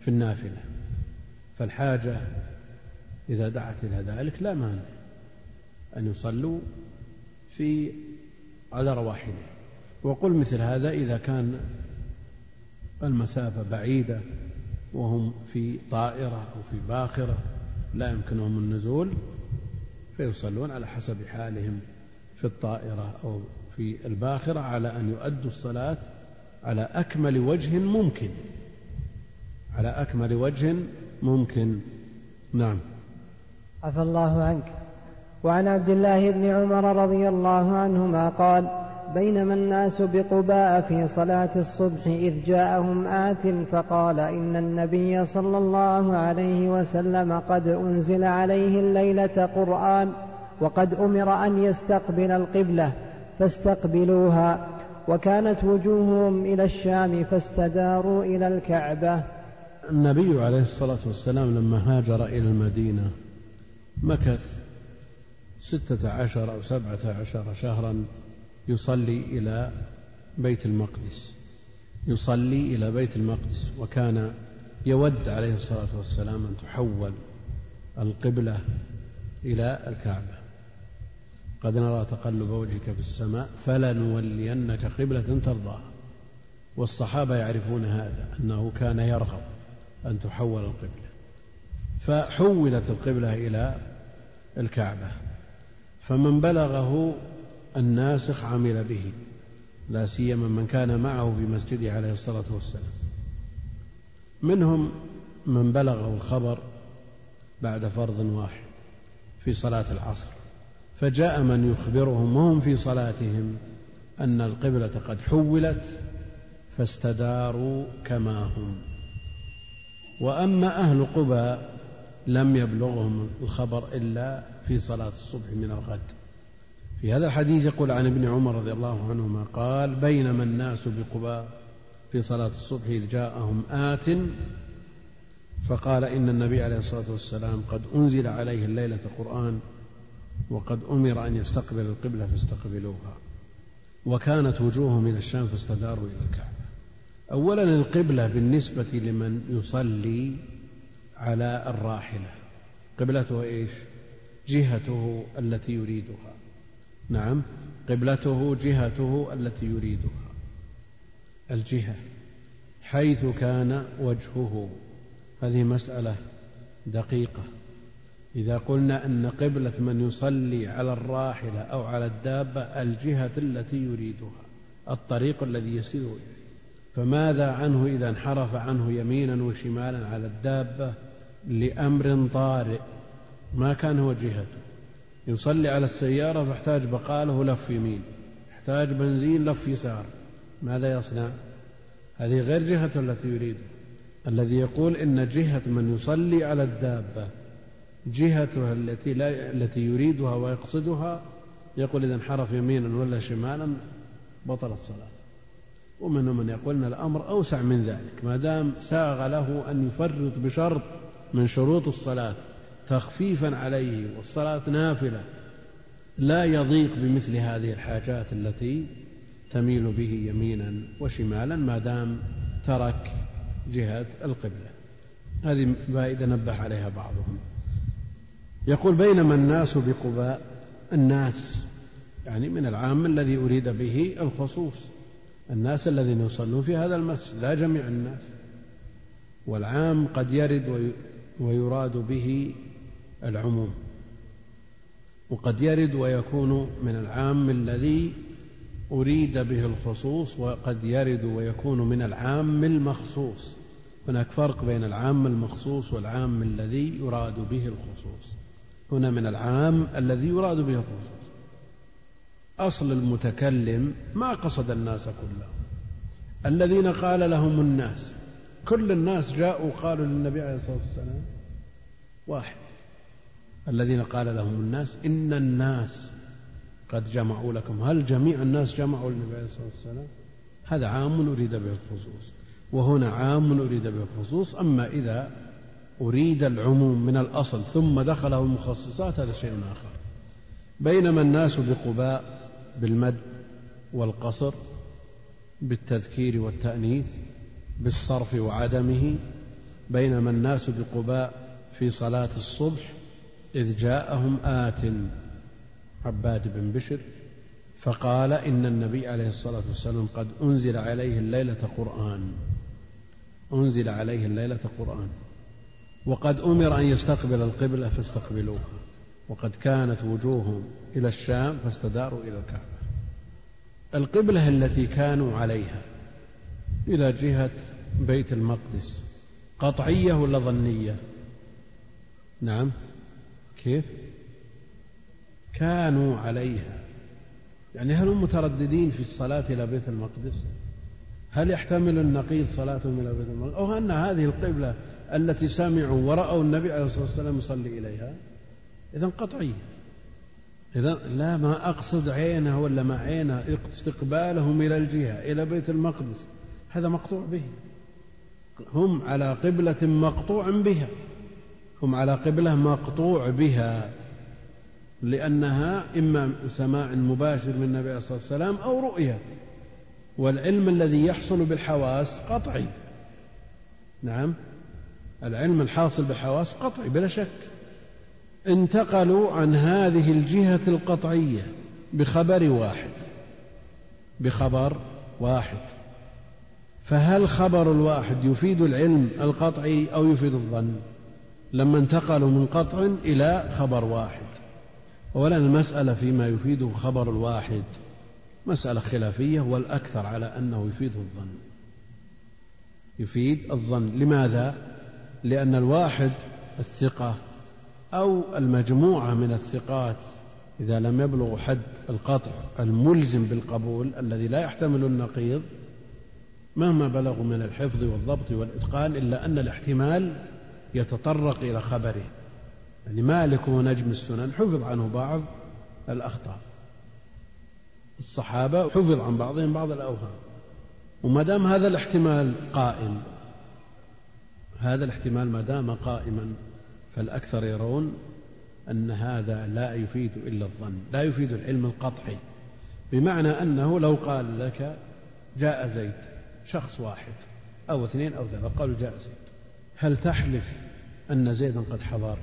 في النافلة. فالحاجة إذا دعت إلى ذلك لا مانع أن يصلوا في على رواحلهم وقل مثل هذا إذا كان المسافة بعيدة وهم في طائرة أو في باخرة لا يمكنهم النزول فيصلون على حسب حالهم في الطائرة أو في الباخرة على أن يؤدوا الصلاة على أكمل وجه ممكن. على أكمل وجه ممكن. نعم. عفى الله عنك. وعن عبد الله بن عمر رضي الله عنهما قال بينما الناس بقباء في صلاة الصبح إذ جاءهم آت فقال إن النبي صلى الله عليه وسلم قد أنزل عليه الليلة قرآن وقد أمر أن يستقبل القبلة. فاستقبلوها. وكانت وجوههم إلى الشام فاستداروا إلى الكعبة. النبي عليه الصلاة والسلام لما هاجر إلى المدينة مكث ستة عشر أو سبعة عشر شهرا يصلي إلى بيت المقدس. يصلي إلى بيت المقدس وكان يود عليه الصلاة والسلام أن تحول القبلة إلى الكعبة. قد نرى تقلب وجهك في السماء فلنولينك قبلة ترضاها والصحابة يعرفون هذا أنه كان يرغب أن تحول القبلة. فحولت القبلة إلى الكعبة. فمن بلغه الناسخ عمل به لا سيما من كان معه في مسجده عليه الصلاة والسلام. منهم من بلغه الخبر بعد فرض واحد في صلاة العصر. فجاء من يخبرهم وهم في صلاتهم أن القبلة قد حولت فاستداروا كما هم. وأما أهل قبى لم يبلغهم الخبر إلا في صلاة الصبح من الغد. في هذا الحديث يقول عن ابن عمر رضي الله عنهما قال بينما الناس بقباء في صلاة الصبح إذ جاءهم آت فقال إن النبي عليه الصلاة والسلام قد أنزل عليه الليلة قرآن وقد أمر أن يستقبل القبلة فاستقبلوها. وكانت وجوههم إلى الشام فاستداروا إلى الكعبة. أولا القبلة بالنسبة لمن يصلي على الراحلة. قبلته إيش؟ جهته التي يريدها. نعم قبلته جهته التي يريدها. الجهة حيث كان وجهه. هذه مسألة دقيقة. إذا قلنا أن قبلة من يصلي على الراحلة أو على الدابة الجهة التي يريدها الطريق الذي يسير إليه فماذا عنه إذا انحرف عنه يمينا وشمالا على الدابة لأمر طارئ؟ ما كان هو جهته. يصلي على السيارة فاحتاج بقاله لف يمين يحتاج بنزين لف يسار. ماذا يصنع؟ هذه غير جهته التي يريدها الذي يقول إن جهة من يصلي على الدابة جهتها التي لا التي يريدها ويقصدها. يقول إذا انحرف يمينا ولا شمالا بطل الصلاة. ومنهم من يقول أن الأمر أوسع من ذلك. ما دام ساغ له أن يفرط بشرط من شروط الصلاة تخفيفا عليه والصلاة نافلة لا يضيق بمثل هذه الحاجات التي تميل به يمينا وشمالا ما دام ترك جهة القبلة. هذه فائدة نبه عليها بعضهم. يقول بينما الناس بقباء الناس يعني من العام الذي أريد به الخصوص الناس الذين يصلون في هذا المسجد لا جميع الناس. والعام قد يرد ويراد به العموم. وقد يرد ويكون من العام الذي أريد به الخصوص وقد يرد ويكون من العام المخصوص. هناك فرق بين العام المخصوص والعام الذي يراد به الخصوص. هنا من العام الذي يراد به الخصوص أصل المتكلم ما قصد الناس كلهم الذين قال لهم الناس كل الناس جاءوا قالوا للنبي عليه الصلاة والسلام واحد. الذين قال لهم الناس إن الناس قد جمعوا لكم. هل جميع الناس جمعوا للنبي عليه الصلاة والسلام؟ هذا عام أريد به الخصوص. وهنا عام أريد به الخصوص. أما إذا أريد العموم من الأصل ثم دخله المخصصات هذا شيء آخر. بينما الناس بقباء بالمد والقصر بالتذكير والتأنيث بالصرف وعدمه بينما الناس بقباء في صلاة الصبح إذ جاءهم آت عباد بن بشر فقال إن النبي عليه الصلاة والسلام قد أنزل عليه الليلة قرآن. أنزل عليه الليلة قرآن. وقد أمر أن يستقبل القبلة فاستقبلوها وقد كانت وجوههم إلى الشام فاستداروا إلى الكعبة. القبلة التي كانوا عليها إلى جهة بيت المقدس قطعية ولا ظنية؟ نعم. كيف؟ كانوا عليها. يعني هل هم مترددين في الصلاة إلى بيت المقدس؟ هل يحتمل النقيض صلاتهم إلى بيت المقدس؟ أو أن هذه القبلة التي سمعوا ورأوا النبي عليه الصلاة والسلام يصلي إليها إذا قطعية. إذا لا ما أقصد عينه ولا ما عينه استقبالهم إلى الجهة إلى بيت المقدس. هذا مقطوع به. هم على قبلة مقطوع بها. هم على قبلة مقطوع بها. لأنها إما سماع مباشر من النبي عليه الصلاة والسلام أو رؤية. والعلم الذي يحصل بالحواس قطعي. نعم. العلم الحاصل بالحواس قطعي بلا شك. انتقلوا عن هذه الجهة القطعية بخبر واحد. بخبر واحد. فهل خبر الواحد يفيد العلم القطعي أو يفيد الظن؟ لما انتقلوا من قطع إلى خبر واحد. أولا المسألة فيما يفيده خبر الواحد. مسألة خلافية والأكثر على أنه يفيده الظن. يفيد الظن. لماذا؟ لأن الواحد الثقة أو المجموعة من الثقات إذا لم يبلغوا حد القطع الملزم بالقبول الذي لا يحتمل النقيض مهما بلغوا من الحفظ والضبط والإتقان إلا أن الاحتمال يتطرق إلى خبره. يعني مالك ونجم السنن حفظ عنه بعض الأخطاء. الصحابة حفظ عن بعضهم بعض الأوهام. وما دام هذا الاحتمال قائم هذا الاحتمال ما دام قائما فالأكثر يرون أن هذا لا يفيد إلا الظن لا يفيد العلم القطعي بمعنى أنه لو قال لك جاء زيد شخص واحد أو اثنين أو ثلاثة قالوا جاء زيد هل تحلف أن زيدا قد حضر؟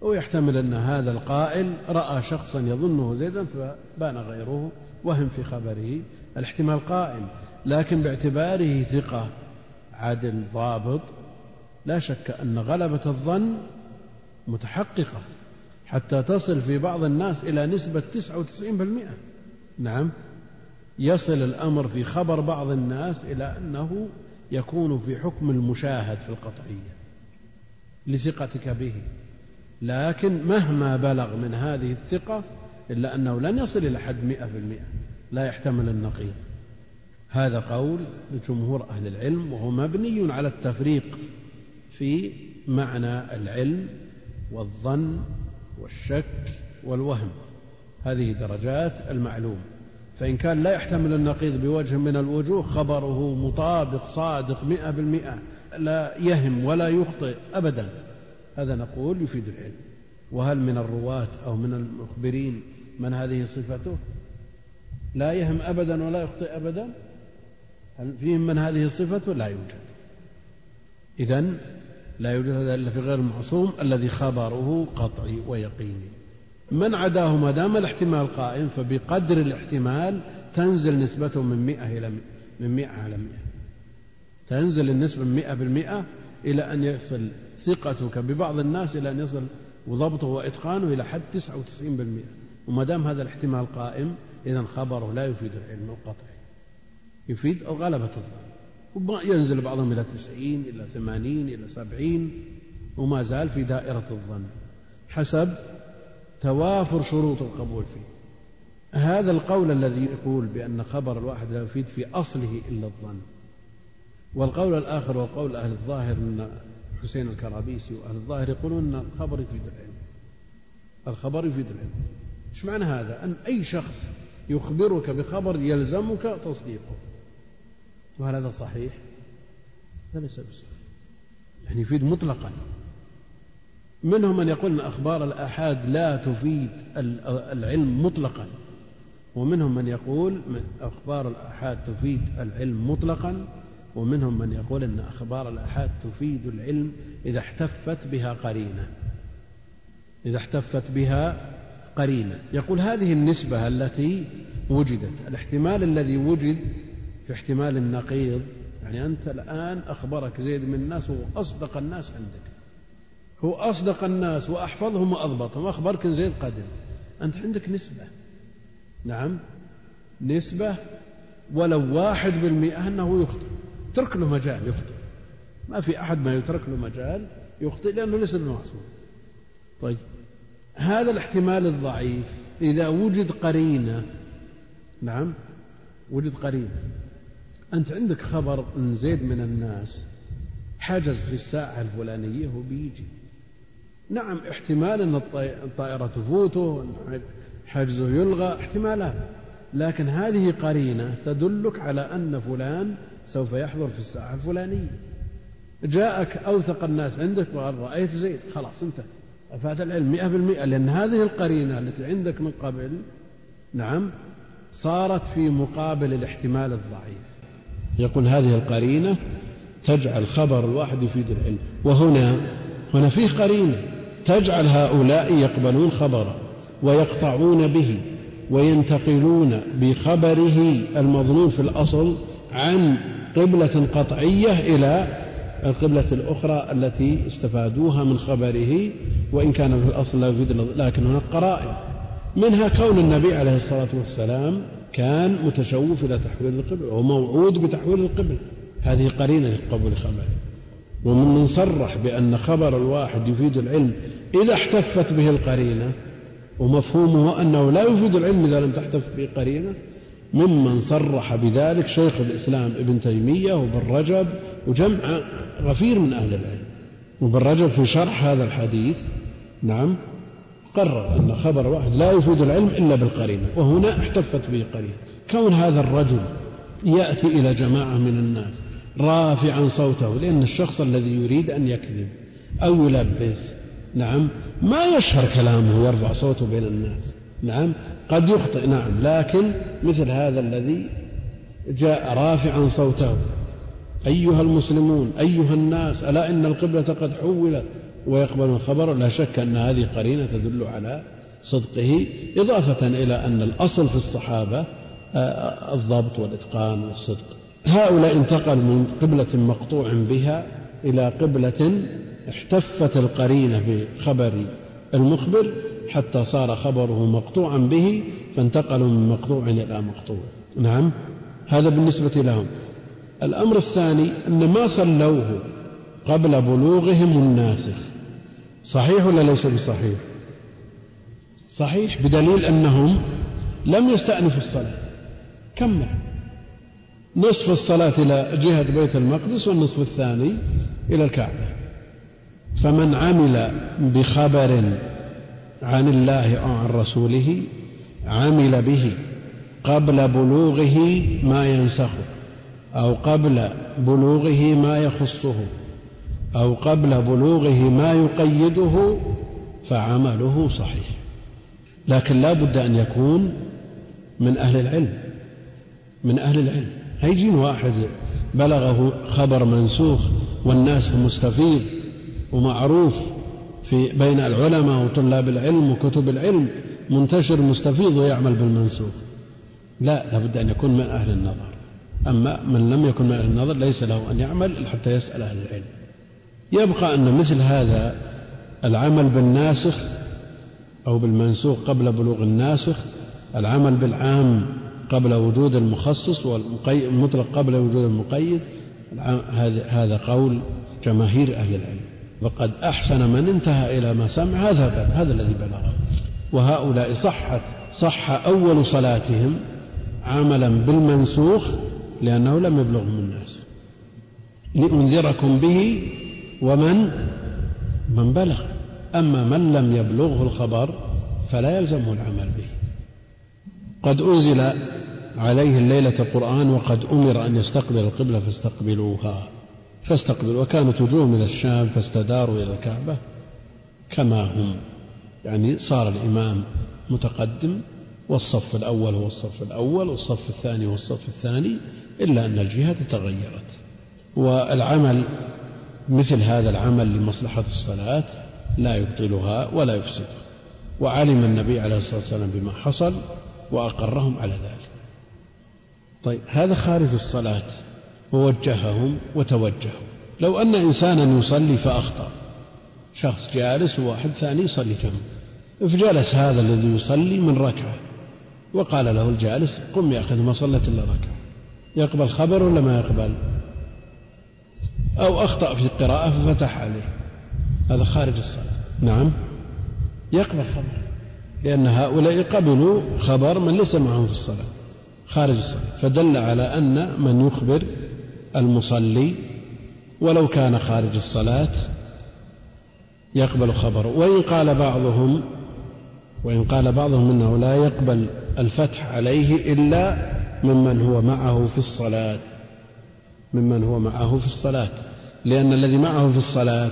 ويحتمل أن هذا القائل رأى شخصا يظنه زيدا فبان غيره وهم في خبره الاحتمال قائم لكن باعتباره ثقة. عدل ضابط لا شك أن غلبة الظن متحققة حتى تصل في بعض الناس إلى نسبة 99% نعم يصل الأمر في خبر بعض الناس إلى أنه يكون في حكم المشاهد في القطعية لثقتك به. لكن مهما بلغ من هذه الثقة إلا أنه لن يصل إلى حد مئة في المئة لا يحتمل النقيض. هذا قول لجمهور أهل العلم وهو مبني على التفريق في معنى العلم والظن والشك والوهم. هذه درجات المعلوم. فإن كان لا يحتمل النقيض بوجه من الوجوه خبره مطابق صادق مئة بالمئة لا يهم ولا يخطئ أبدا. هذا نقول يفيد العلم. وهل من الرواة أو من المخبرين من هذه صفته؟ لا يهم أبدا ولا يخطئ أبدا؟ هل فيهم من هذه صفته لا يوجد. إذا لا يوجد هذا إلا في غير المعصوم الذي خبره قطعي ويقيني. من عداه ما دام الاحتمال قائم فبقدر الاحتمال تنزل نسبته من مئة إلى من مئة على مئة. تنزل النسبة من مئة بالمئة إلى أن يصل ثقتك ببعض الناس إلى أن يصل وضبطه وإتقانه إلى حد تسعة وتسعين بالمئة. وما دام هذا الاحتمال قائم إذا خبره لا يفيد العلم القطعي. يفيد غلبة الظن ينزل بعضهم إلى تسعين إلى ثمانين إلى سبعين وما زال في دائرة الظن حسب توافر شروط القبول فيه. هذا القول الذي يقول بأن خبر الواحد لا يفيد في أصله إلا الظن. والقول الآخر وقول أهل الظاهر أن حسين الكرابيسي وأهل الظاهر يقولون أن الخبر يفيد العلم. الخبر يفيد العلم. إيش معنى هذا؟ أن أي شخص يخبرك بخبر يلزمك تصديقه. وهل هذا صحيح؟ هذا ليس بصحيح يعني يفيد مطلقا. منهم من يقول أن أخبار الآحاد لا تفيد العلم مطلقا. ومنهم من يقول من أخبار الآحاد تفيد العلم مطلقا. ومنهم من يقول أن أخبار الآحاد تفيد العلم إذا احتفت بها قرينة. إذا احتفت بها قرينة. يقول هذه النسبة التي وجدت. الاحتمال الذي وجد في احتمال النقيض يعني أنت الآن أخبرك زيد من الناس هو أصدق الناس عندك. هو أصدق الناس وأحفظهم وأضبطهم. أخبرك زيد قدم أنت عندك نسبة. نعم. نسبة ولو واحد بالمئة أنه يخطئ. ترك له مجال يخطئ. ما في أحد ما يترك له مجال يخطئ لأنه ليس بمعصوم طيب. هذا الاحتمال الضعيف. إذا وجد قرينة. نعم. وجد قرينة. أنت عندك خبر أن زيد من الناس حجز في الساعة الفلانية وبيجي نعم احتمال أن الطائرة تفوته حجزه يلغى احتمالات لكن هذه قرينة تدلك على أن فلان سوف يحضر في الساعة الفلانية. جاءك أوثق الناس عندك وقال رأيت زيد. خلاص انتهى. أفاد العلم مئة بالمئة. لأن هذه القرينة التي عندك من قبل نعم صارت في مقابل الاحتمال الضعيف. يقول هذه القرينة تجعل خبر الواحد يفيد العلم. وهنا هنا فيه قرينة تجعل هؤلاء يقبلون خبره ويقطعون به وينتقلون بخبره المظنون في الأصل عن قبلة قطعية إلى القبلة الأخرى التي استفادوها من خبره وإن كان في الأصل لا يفيد لكن هناك قرائن. منها كون النبي عليه الصلاة والسلام كان متشوف إلى تحويل القبلة وموعود بتحويل القبلة هذه قرينة لقبول خبره ومن صرح بأن خبر الواحد يفيد العلم إذا احتفت به القرينة ومفهومه أنه لا يفيد العلم إذا لم تحتف به قرينة ممن صرح بذلك شيخ الإسلام ابن تيمية وابن رجب وجمع غفير من أهل العلم. وابن رجب في شرح هذا الحديث نعم قرر أن خبر واحد لا يفيد العلم إلا بالقرينة وهنا احتفت به قرينة. كون هذا الرجل يأتي إلى جماعة من الناس رافعا صوته لأن الشخص الذي يريد أن يكذب أو يلبس نعم ما يشهر كلامه ويرفع صوته بين الناس نعم قد يخطئ نعم لكن مثل هذا الذي جاء رافعا صوته أيها المسلمون أيها الناس ألا إن القبلة قد حولت؟ ويقبل الخبر لا شك أن هذه قرينة تدل على صدقه إضافة إلى أن الأصل في الصحابة آه، الضبط والإتقان والصدق. هؤلاء انتقلوا من قبلة مقطوع بها إلى قبلة احتفت القرينة بخبر المخبر حتى صار خبره مقطوعا به فانتقلوا من مقطوع إلى مقطوع. نعم هذا بالنسبة لهم. الأمر الثاني أن ما صلوه قبل بلوغهم الناسخ. صحيح ولا ليس بصحيح؟ صحيح بدليل أنهم لم يستأنفوا الصلاة. كمل نصف الصلاة إلى جهة بيت المقدس والنصف الثاني إلى الكعبة. فمن عمل بخبر عن الله أو عن رسوله عمل به قبل بلوغه ما ينسخه أو قبل بلوغه ما يخصه. أو قبل بلوغه ما يقيده فعمله صحيح. لكن لا بد أن يكون من أهل العلم من أهل العلم. هيجين واحد بلغه خبر منسوخ والناس مستفيض ومعروف في بين العلماء وطلاب العلم وكتب العلم منتشر مستفيض ويعمل بالمنسوخ. لا لابد أن يكون من أهل النظر. أما من لم يكن من أهل النظر ليس له أن يعمل حتى يسأل أهل العلم. يبقى أن مثل هذا العمل بالناسخ أو بالمنسوخ قبل بلوغ الناسخ العمل بالعام قبل وجود المخصص والمطلق قبل وجود المقيد هذا قول جماهير أهل العلم. وقد أحسن من انتهى إلى ما سمع هذا هذا الذي بلغه. وهؤلاء صحت صح أول صلاتهم عملا بالمنسوخ لأنه لم يبلغهم الناس. لأنذركم به ومن؟ من بلغ. أما من لم يبلغه الخبر فلا يلزمه العمل به. قد أنزل عليه الليلة قرآن وقد أمر أن يستقبل القبلة فاستقبلوها. فاستقبلوا وكانت وجوههم إلى الشام فاستداروا إلى الكعبة كما هم. يعني صار الإمام متقدم والصف الأول هو الصف الأول والصف الثاني هو الصف الثاني إلا أن الجهة تغيرت. والعمل مثل هذا العمل لمصلحة الصلاة لا يبطلها ولا يفسدها. وعلم النبي عليه الصلاة والسلام بما حصل وأقرهم على ذلك. طيب هذا خارج الصلاة. ووجههم وتوجهوا لو أن إنسانا يصلي فأخطأ. شخص جالس وواحد ثاني يصلي جنبه فجلس هذا الذي يصلي من ركعة. وقال له الجالس قم يا أخي ما صليت إلا ركعة. يقبل خبر ولا ما يقبل؟ أو أخطأ في القراءة ففتح عليه. هذا خارج الصلاة. نعم. يقبل خبر. لأن هؤلاء قبلوا خبر من ليس معهم في الصلاة. خارج الصلاة. فدل على أن من يخبر المصلي ولو كان خارج الصلاة يقبل خبره وإن قال بعضهم وإن قال بعضهم أنه لا يقبل الفتح عليه إلا ممن هو معه في الصلاة. ممن هو معه في الصلاة. لأن الذي معه في الصلاة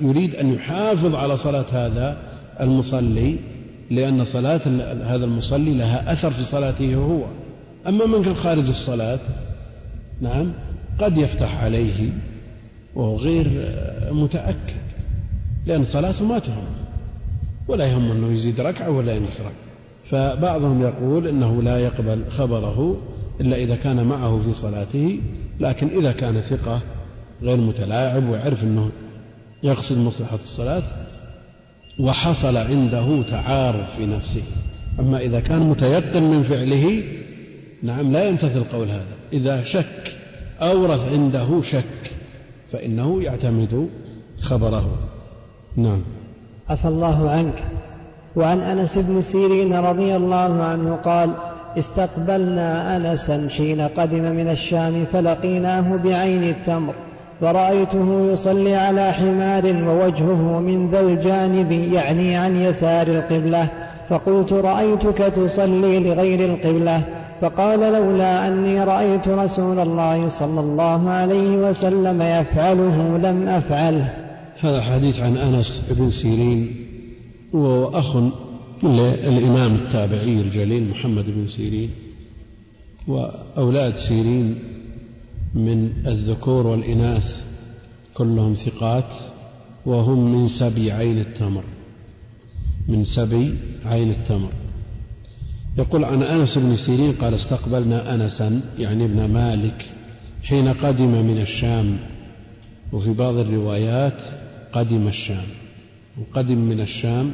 يريد أن يحافظ على صلاة هذا المصلي لأن صلاة هذا المصلي لها أثر في صلاته هو. أما من كان خارج الصلاة نعم قد يفتح عليه وهو غير متأكد لأن صلاته ما تهم. ولا يهم أنه يزيد ركعة ولا ينقص ركعة. فبعضهم يقول إنه لا يقبل خبره إلا إذا كان معه في صلاته لكن إذا كان ثقة غير متلاعب ويعرف أنه يقصد مصلحة الصلاة وحصل عنده تعارض في نفسه. أما إذا كان متيقن من فعله نعم لا يمتثل قول هذا. إذا شك أورث عنده شك فإنه يعتمد خبره. نعم. عفى الله عنك. وعن أنس بن سيرين رضي الله عنه قال استقبلنا أنسا حين قدم من الشام فلقيناه بعين التمر فرأيته يصلي على حمار ووجهه من ذا الجانب يعني عن يسار القبلة. فقلت رأيتك تصلي لغير القبلة. فقال لولا أني رأيت رسول الله صلى الله عليه وسلم يفعله لم أفعله. هذا حديث عن أنس بن سيرين وأخ للإمام التابعي الجليل محمد بن سيرين وأولاد سيرين من الذكور والإناث كلهم ثقات وهم من سبي عين التمر من سبي عين التمر. يقول عن أنس بن سيرين قال استقبلنا أنسا يعني ابن مالك حين قدم من الشام وفي بعض الروايات قدم الشام وقدم من الشام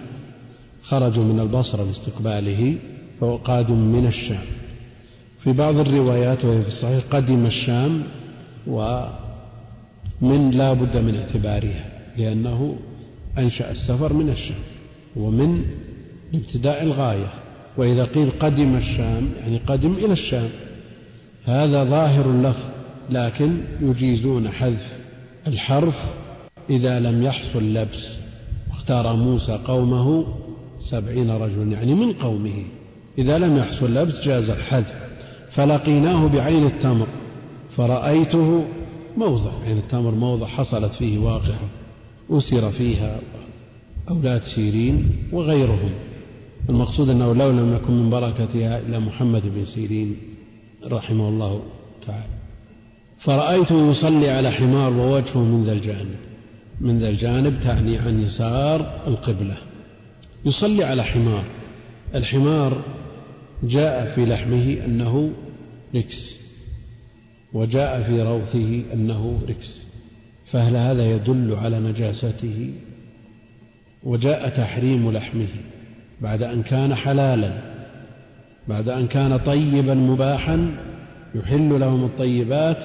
خرجوا من البصرة لاستقباله فهو قادم من الشام. في بعض الروايات وهي في الصحيح قدم الشام ومن لا بد من اعتبارها لأنه أنشأ السفر من الشام ومن ابتداء الغاية. وإذا قيل قدم الشام يعني قدم إلى الشام. هذا ظاهر اللفظ لكن يجيزون حذف الحرف إذا لم يحصل لبس. اختار موسى قومه سبعين رجلا يعني من قومه. إذا لم يحصل لبس جاز الحذف. فلقيناه بعين التمر. فرأيته موضع. عين التمر موضع حصلت فيه واقعة أسر فيها أولاد سيرين وغيرهم. المقصود أنه لو لم يكن من بركتها إلا محمد بن سيرين رحمه الله تعالى. فرأيته يصلي على حمار ووجهه من ذا الجانب. من ذا الجانب تعني عن يسار القبلة. يصلي على حمار. الحمار جاء في لحمه أنه ركس وجاء في روثه أنه ركس. فهل هذا يدل على نجاسته؟ وجاء تحريم لحمه بعد أن كان حلالا بعد أن كان طيبا مباحا يحل لهم الطيبات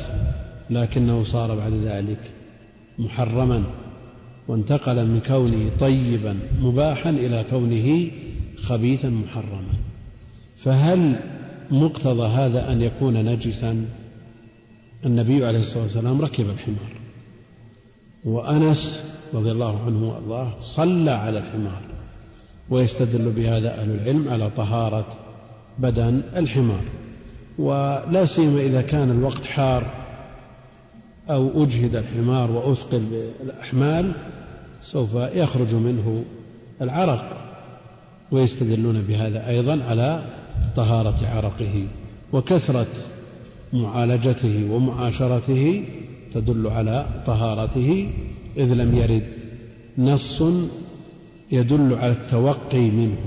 لكنه صار بعد ذلك محرما. وانتقل من كونه طيبا مباحا إلى كونه خبيثا محرما. فهل مقتضى هذا أن يكون نجسا؟ النبي عليه الصلاة والسلام ركب الحمار. وأنس رضي الله عنه وأرضاه صلى على الحمار ويستدل بهذا أهل العلم على طهارة بدن الحمار. ولا سيما إذا كان الوقت حار أو أجهد الحمار وأثقل بالأحمال سوف يخرج منه العرق ويستدلون بهذا أيضا على طهارة عرقه وكثرة معالجته ومعاشرته تدل على طهارته إذ لم يرد نص يدل على التوقي منه.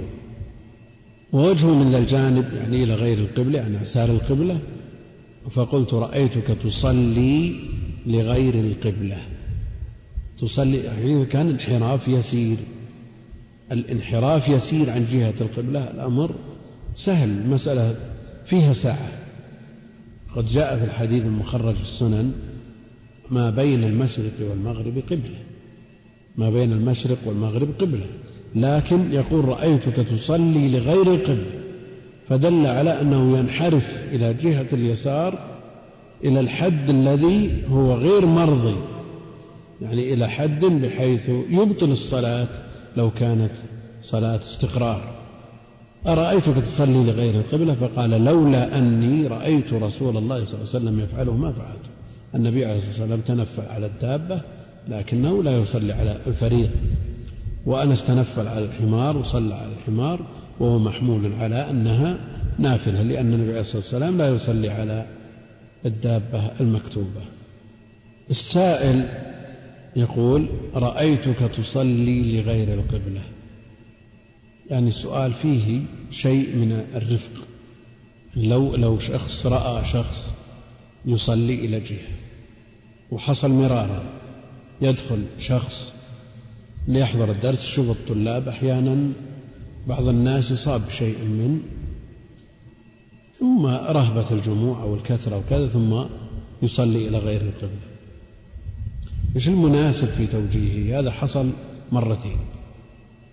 ووجه من ذا الجانب يعني إلى غير القبلة يعني اعسار القبلة فقلت رأيتك تصلي لغير القبلة. تصلي يعني كان الانحراف يسير. الانحراف يسير عن جهة القبلة. الأمر سهل مسألة فيها ساعة. قد جاء في الحديث المخرج في السنن ما بين المشرق والمغرب قبلة. ما بين المشرق والمغرب قبلة. لكن يقول رأيتك تصلي لغير القبلة. فدل على أنه ينحرف إلى جهة اليسار إلى الحد الذي هو غير مرضي. يعني إلى حد بحيث يبطل الصلاة لو كانت صلاة استقرار. أرأيتك تصلي لغير القبلة؟ فقال لولا أني رأيت رسول الله صلى الله عليه وسلم يفعله ما فعلت. النبي عليه الصلاة والسلام تنفل على الدابة لكنه لا يصلي على الفريض وأنس تنفل على الحمار وصلى على الحمار وهو محمول على أنها نافلة لأن النبي عليه الصلاة والسلام لا يصلي على الدابة المكتوبة. السائل يقول رأيتك تصلي لغير القبلة. يعني السؤال فيه شيء من الرفق. لو لو شخص رأى شخص يصلي إلى جهة وحصل مرارا يدخل شخص ليحضر الدرس شوف الطلاب أحيانا بعض الناس يصاب بشيء من ثم رهبة الجموع أو الكثرة وكذا ثم يصلي إلى غير القبلة. إيش المناسب في توجيهه؟ هذا حصل مرتين.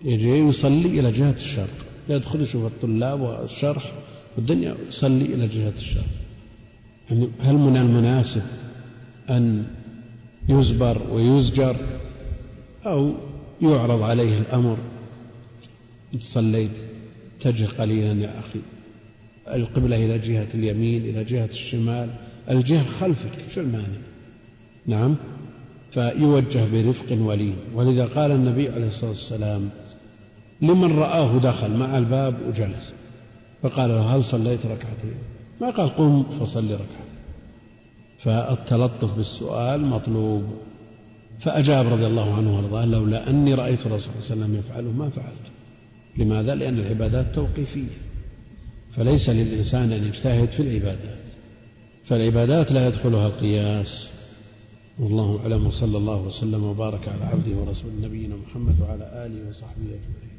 يجي يصلي إلى جهة الشرق. يدخل يشوف الطلاب والشرح والدنيا يصلي إلى جهة الشرق. يعني هل من المناسب أن يزبر ويزجر؟ أو يعرض عليه الأمر؟ صليت اتجه قليلا يا أخي. القبلة إلى جهة اليمين إلى جهة الشمال. الجهة خلفك شو المانع؟ نعم. فيوجه برفق ولين. ولذا قال النبي عليه الصلاة والسلام لمن رآه دخل مع الباب وجلس. فقال له هل صليت ركعتين؟ ما قال قم فصلي ركعتين. فالتلطف بالسؤال مطلوب. فأجاب رضي الله عنه وأرضاه لولا أني رأيت الرسول صلى الله عليه وسلم يفعله ما فعلت. لماذا؟ لأن العبادات توقيفية. فليس للإنسان أن يجتهد في العبادات. فالعبادات لا يدخلها القياس. والله أعلم وصلى الله وسلم وبارك على عبده ورسول نبينا محمد وعلى آله وصحبه أجمعين.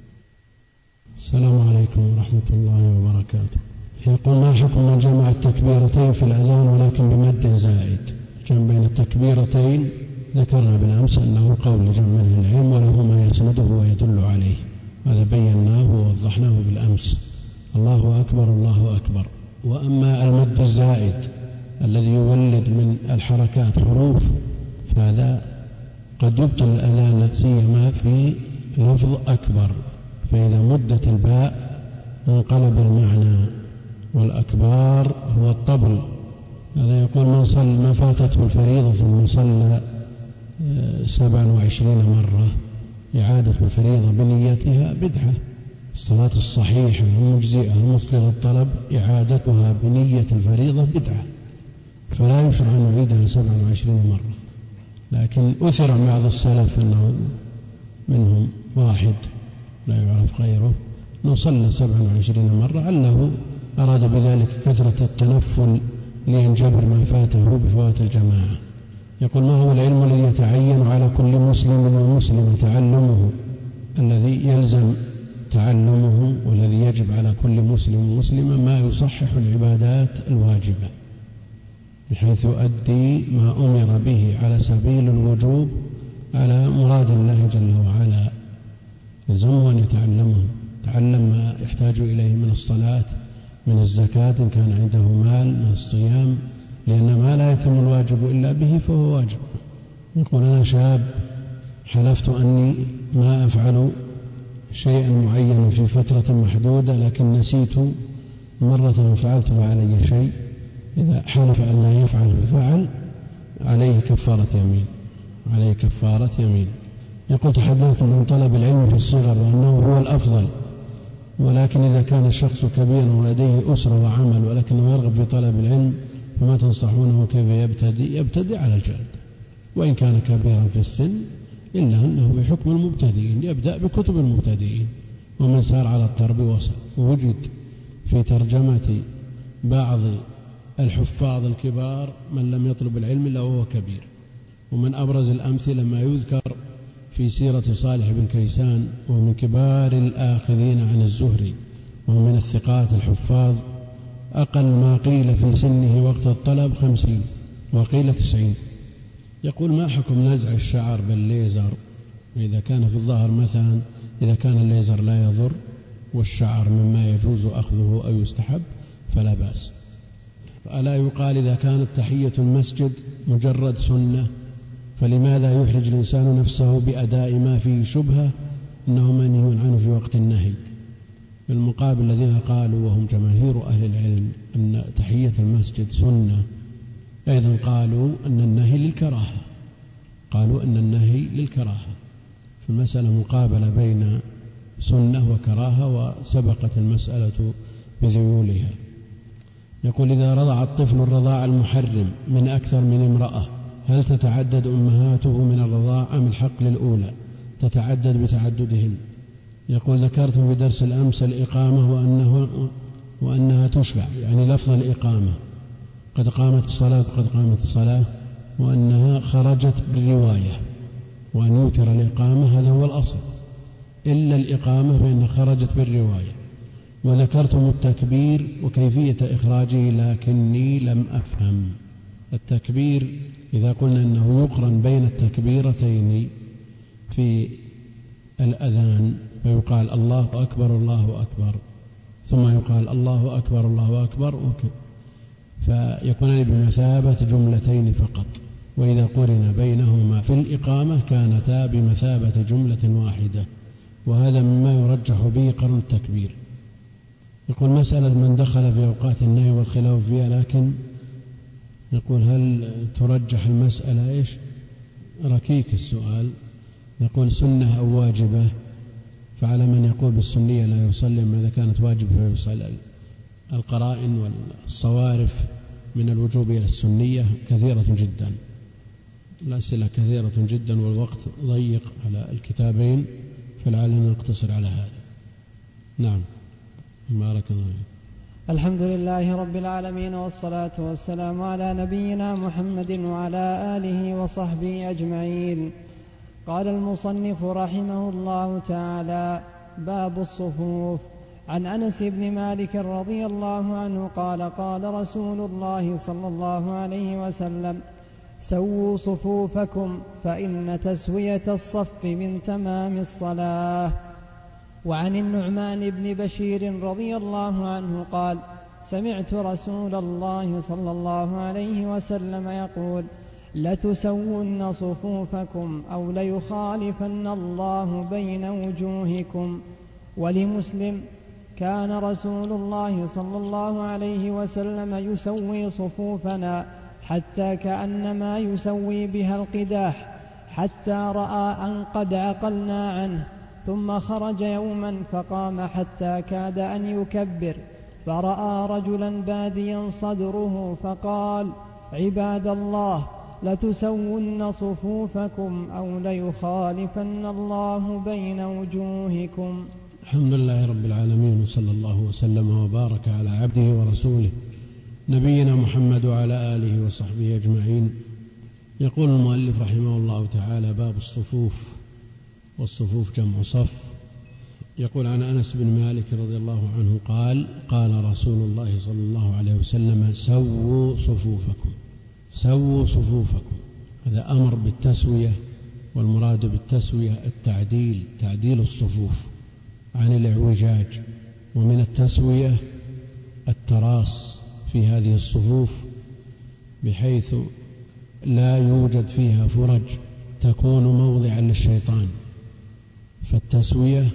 السلام عليكم ورحمة الله وبركاته. يقول ما حكم من جمع التكبيرتين في الأذان ولكن بمد زائد جمع بين التكبيرتين ذكرنا بالأمس أنه قول لجمع العلم وله ما يسنده ويدل عليه. هذا بيناه ووضحناه بالأمس. الله أكبر الله أكبر. وأما المد الزائد الذي يولد من الحركات حروف فهذا قد يبطل الأذان سيما في لفظ أكبر فإذا مدت الباء انقلب المعنى والأكبار هو الطبل. هذا يقول من صلى ما فاتته الفريضة ثم صلى آه، سبعا وعشرين مرة. إعادة الفريضة بنيتها بدعة. الصلاة الصحيحة المجزئة المسقطة الطلب إعادتها بنية الفريضة بدعة. فلا يشرع أن نعيدها سبعا وعشرين مرة. لكن أثر بعض السلف أنه منهم واحد لا يعرف غيره أنه صلى سبعا وعشرين مرة. عله أراد بذلك كثرة التنفل لينجبر ما فاته بفوات الجماعة. يقول ما هو العلم الذي يتعين على كل مسلم ومسلم تعلمه؟ الذي يلزم تعلمه والذي يجب على كل مسلم ومسلمة ما يصحح العبادات الواجبة. بحيث يؤدي ما أمر به على سبيل الوجوب على مراد الله جل وعلا. يلزمه أن يتعلمه تعلم ما يحتاج إليه من الصلاة من الزكاة إن كان عنده مال من الصيام لأن ما لا يتم الواجب إلا به فهو واجب. يقول أنا شاب حلفت أني ما أفعل شيئا معينا في فترة محدودة لكن نسيت مرة فعلت فعلي شيء. إذا حلف أن لا يفعل ففعل عليه كفارة يمين عليه كفارة يمين. يقول تحدثت عن طلب العلم في الصغر وأنه هو الأفضل ولكن إذا كان الشخص كبيرا ولديه أسرة وعمل ولكنه يرغب في طلب العلم فما تنصحونه كيف يبتدئ يبتدئ على الجلد. وإن كان كبيرا في السن إلا أنه بحكم المبتدئين يبدأ بكتب المبتدئين. ومن سار على الطرب وصل وجد في ترجمة بعض الحفاظ الكبار من لم يطلب العلم إلا وهو كبير. ومن أبرز الأمثلة ما يذكر في سيرة صالح بن كيسان وهو من كبار الآخذين عن الزهري وهو من الثقات الحفاظ أقل ما قيل في سنه وقت الطلب خمسين وقيل تسعين. يقول ما حكم نزع الشعر بالليزر؟ إذا كان في الظهر مثلا إذا كان الليزر لا يضر والشعر مما يجوز أخذه أو يستحب فلا بأس. ألا يقال إذا كانت تحية المسجد مجرد سنة فلماذا يحرج الإنسان نفسه بأداء ما فيه شبهة إنه منهي عنه في وقت النهي؟ بالمقابل الذين قالوا وهم جماهير أهل العلم أن تحية المسجد سنة أيضا قالوا أن النهي للكراهة قالوا أن النهي للكراهة. في المسألة مقابلة بين سنة وكراهة وسبقت المسألة بذيولها. يقول إذا رضع الطفل الرضاع المحرم من أكثر من امرأة هل تتعدد أمهاته من الرضاع أم الحق للأولى؟ تتعدد بتعددهن. يقول ذكرت في درس الأمس الإقامة وأنه وأنها تشبع يعني لفظ الإقامة. قد قامت الصلاة قد قامت الصلاة وأنها خرجت بالرواية. وأن يوتر الإقامة هذا هو الأصل. إلا الإقامة فإنها خرجت بالرواية. وذكرتم التكبير وكيفية إخراجه لكني لم أفهم. التكبير إذا قلنا أنه يقرن بين التكبيرتين في الأذان فيقال الله أكبر الله أكبر. ثم يقال الله أكبر الله أكبر فيكونان بمثابة جملتين فقط. وإذا قرن بينهما في الإقامة كانتا بمثابة جملة واحدة. وهذا مما يرجح به قرن التكبير. يقول مسألة من دخل في أوقات النهي والخلاف فيها لكن نقول هل ترجح المسألة؟ إيش؟ ركيك السؤال. نقول سنة أو واجبة فعلى من يقول بالسنية لا يصلي إذا كانت واجبة فيصلي. القرائن والصوارف من الوجوب إلى السنية كثيرة جدا. الأسئلة كثيرة جدا والوقت ضيق على الكتابين فلعلنا نقتصر على هذا. نعم. بارك الله الحمد لله رب العالمين والصلاة والسلام على نبينا محمد وعلى آله وصحبه أجمعين. قال المصنف رحمه الله تعالى باب الصفوف. عن أنس بن مالك رضي الله عنه قال قال رسول الله صلى الله عليه وسلم سووا صفوفكم فإن تسوية الصف من تمام الصلاة. وعن النعمان بن بشير رضي الله عنه قال سمعت رسول الله صلى الله عليه وسلم يقول لتسون صفوفكم أو ليخالفن الله بين وجوهكم ولمسلم كان رسول الله صلى الله عليه وسلم يسوي صفوفنا حتى كأنما يسوي بها القداح حتى رأى أن قد عقلنا عنه ثم خرج يوما فقام حتى كاد أن يكبر. فرأى رجلا باديا صدره فقال عباد الله لتسون صفوفكم أو ليخالفن الله بين وجوهكم. الحمد لله رب العالمين وصلى الله وسلم وبارك على عبده ورسوله نبينا محمد وعلى آله وصحبه أجمعين. يقول المؤلف رحمه الله تعالى باب الصفوف. والصفوف جمع صف يقول عن أنس بن مالك رضي الله عنه قال قال رسول الله صلى الله عليه وسلم سووا صفوفكم سووا صفوفكم. هذا أمر بالتسوية والمراد بالتسوية التعديل تعديل الصفوف عن الإعوجاج. ومن التسوية التراص في هذه الصفوف بحيث لا يوجد فيها فرج تكون موضعا للشيطان. فالتسوية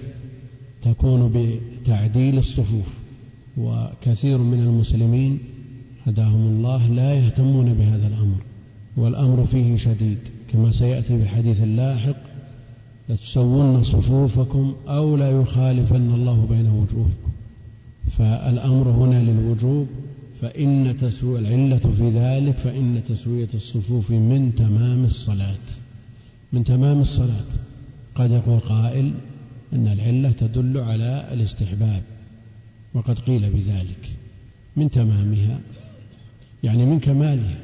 تكون بتعديل الصفوف وكثير من المسلمين هداهم الله لا يهتمون بهذا الأمر والأمر فيه شديد كما سيأتي بحديث لاحق لتسون صفوفكم أو لا يخالفن الله بين وجوهكم. فالأمر هنا للوجوب فإن تسوي العلة في ذلك فإن تسوية الصفوف من تمام الصلاة من تمام الصلاة. قد يقول قائل أن العلة تدل على الاستحباب وقد قيل بذلك من تمامها يعني من كمالها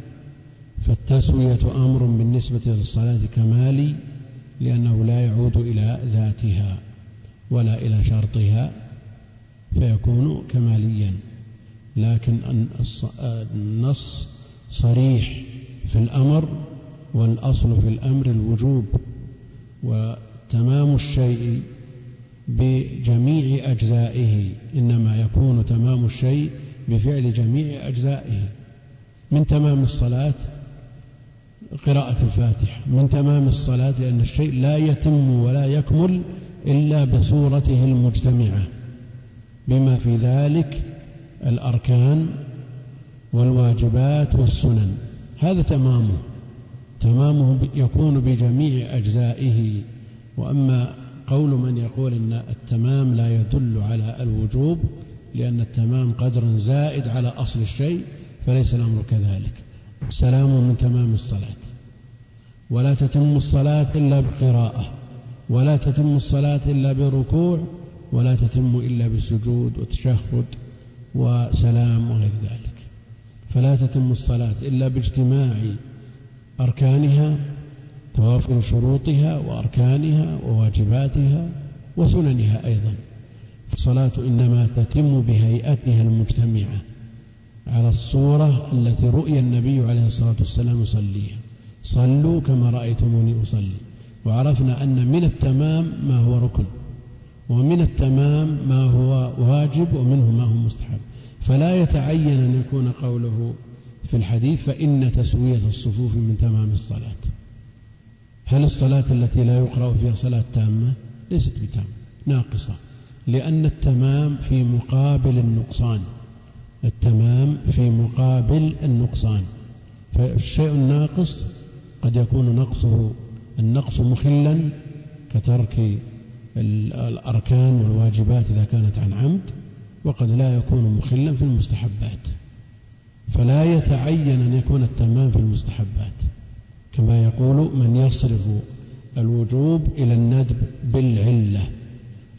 فالتسوية أمر بالنسبة للصلاة كمالي لأنه لا يعود إلى ذاتها ولا إلى شرطها فيكون كماليا لكن النص صريح في الأمر والأصل في الأمر الوجوب وتمام الشيء بجميع أجزائه إنما يكون تمام الشيء بفعل جميع أجزائه. من تمام الصلاة؟ قراءة الفاتحة. من تمام الصلاة؟ لأن الشيء لا يتم ولا يكمل إلا بصورته المجتمعة. بما في ذلك الأركان والواجبات والسنن. هذا تمامه. تمامه يكون بجميع أجزائه. وأما قول من يقول أن التمام لا يدل على الوجوب لأن التمام قدر زائد على أصل الشيء فليس الأمر كذلك. السلام من تمام الصلاة. ولا تتم الصلاة إلا بقراءة ولا تتم الصلاة إلا بركوع ولا تتم إلا بسجود وتشهد وسلام وغير ذلك. فلا تتم الصلاة إلا باجتماع أركانها توافر شروطها وأركانها وواجباتها وسننها أيضا. الصلاة إنما تتم بهيئتها المجتمعة على الصورة التي رؤي النبي عليه الصلاة والسلام يصليها. صلوا كما رأيتموني أصلي. وعرفنا أن من التمام ما هو ركن ومن التمام ما هو واجب ومنه ما هو مستحب. فلا يتعين أن يكون قوله في الحديث فإن تسوية الصفوف من تمام الصلاة. هل الصلاة التي لا يقرأ فيها صلاة تامة؟ ليست بتامة ناقصة لأن التمام في مقابل النقصان التمام في مقابل النقصان. فالشيء الناقص قد يكون نقصه النقص مخلا كترك الأركان والواجبات إذا كانت عن عمد وقد لا يكون مخلا في المستحبات. فلا يتعين أن يكون التمام في المستحبات. كما يقول من يصرف الوجوب إلى الندب بالعلة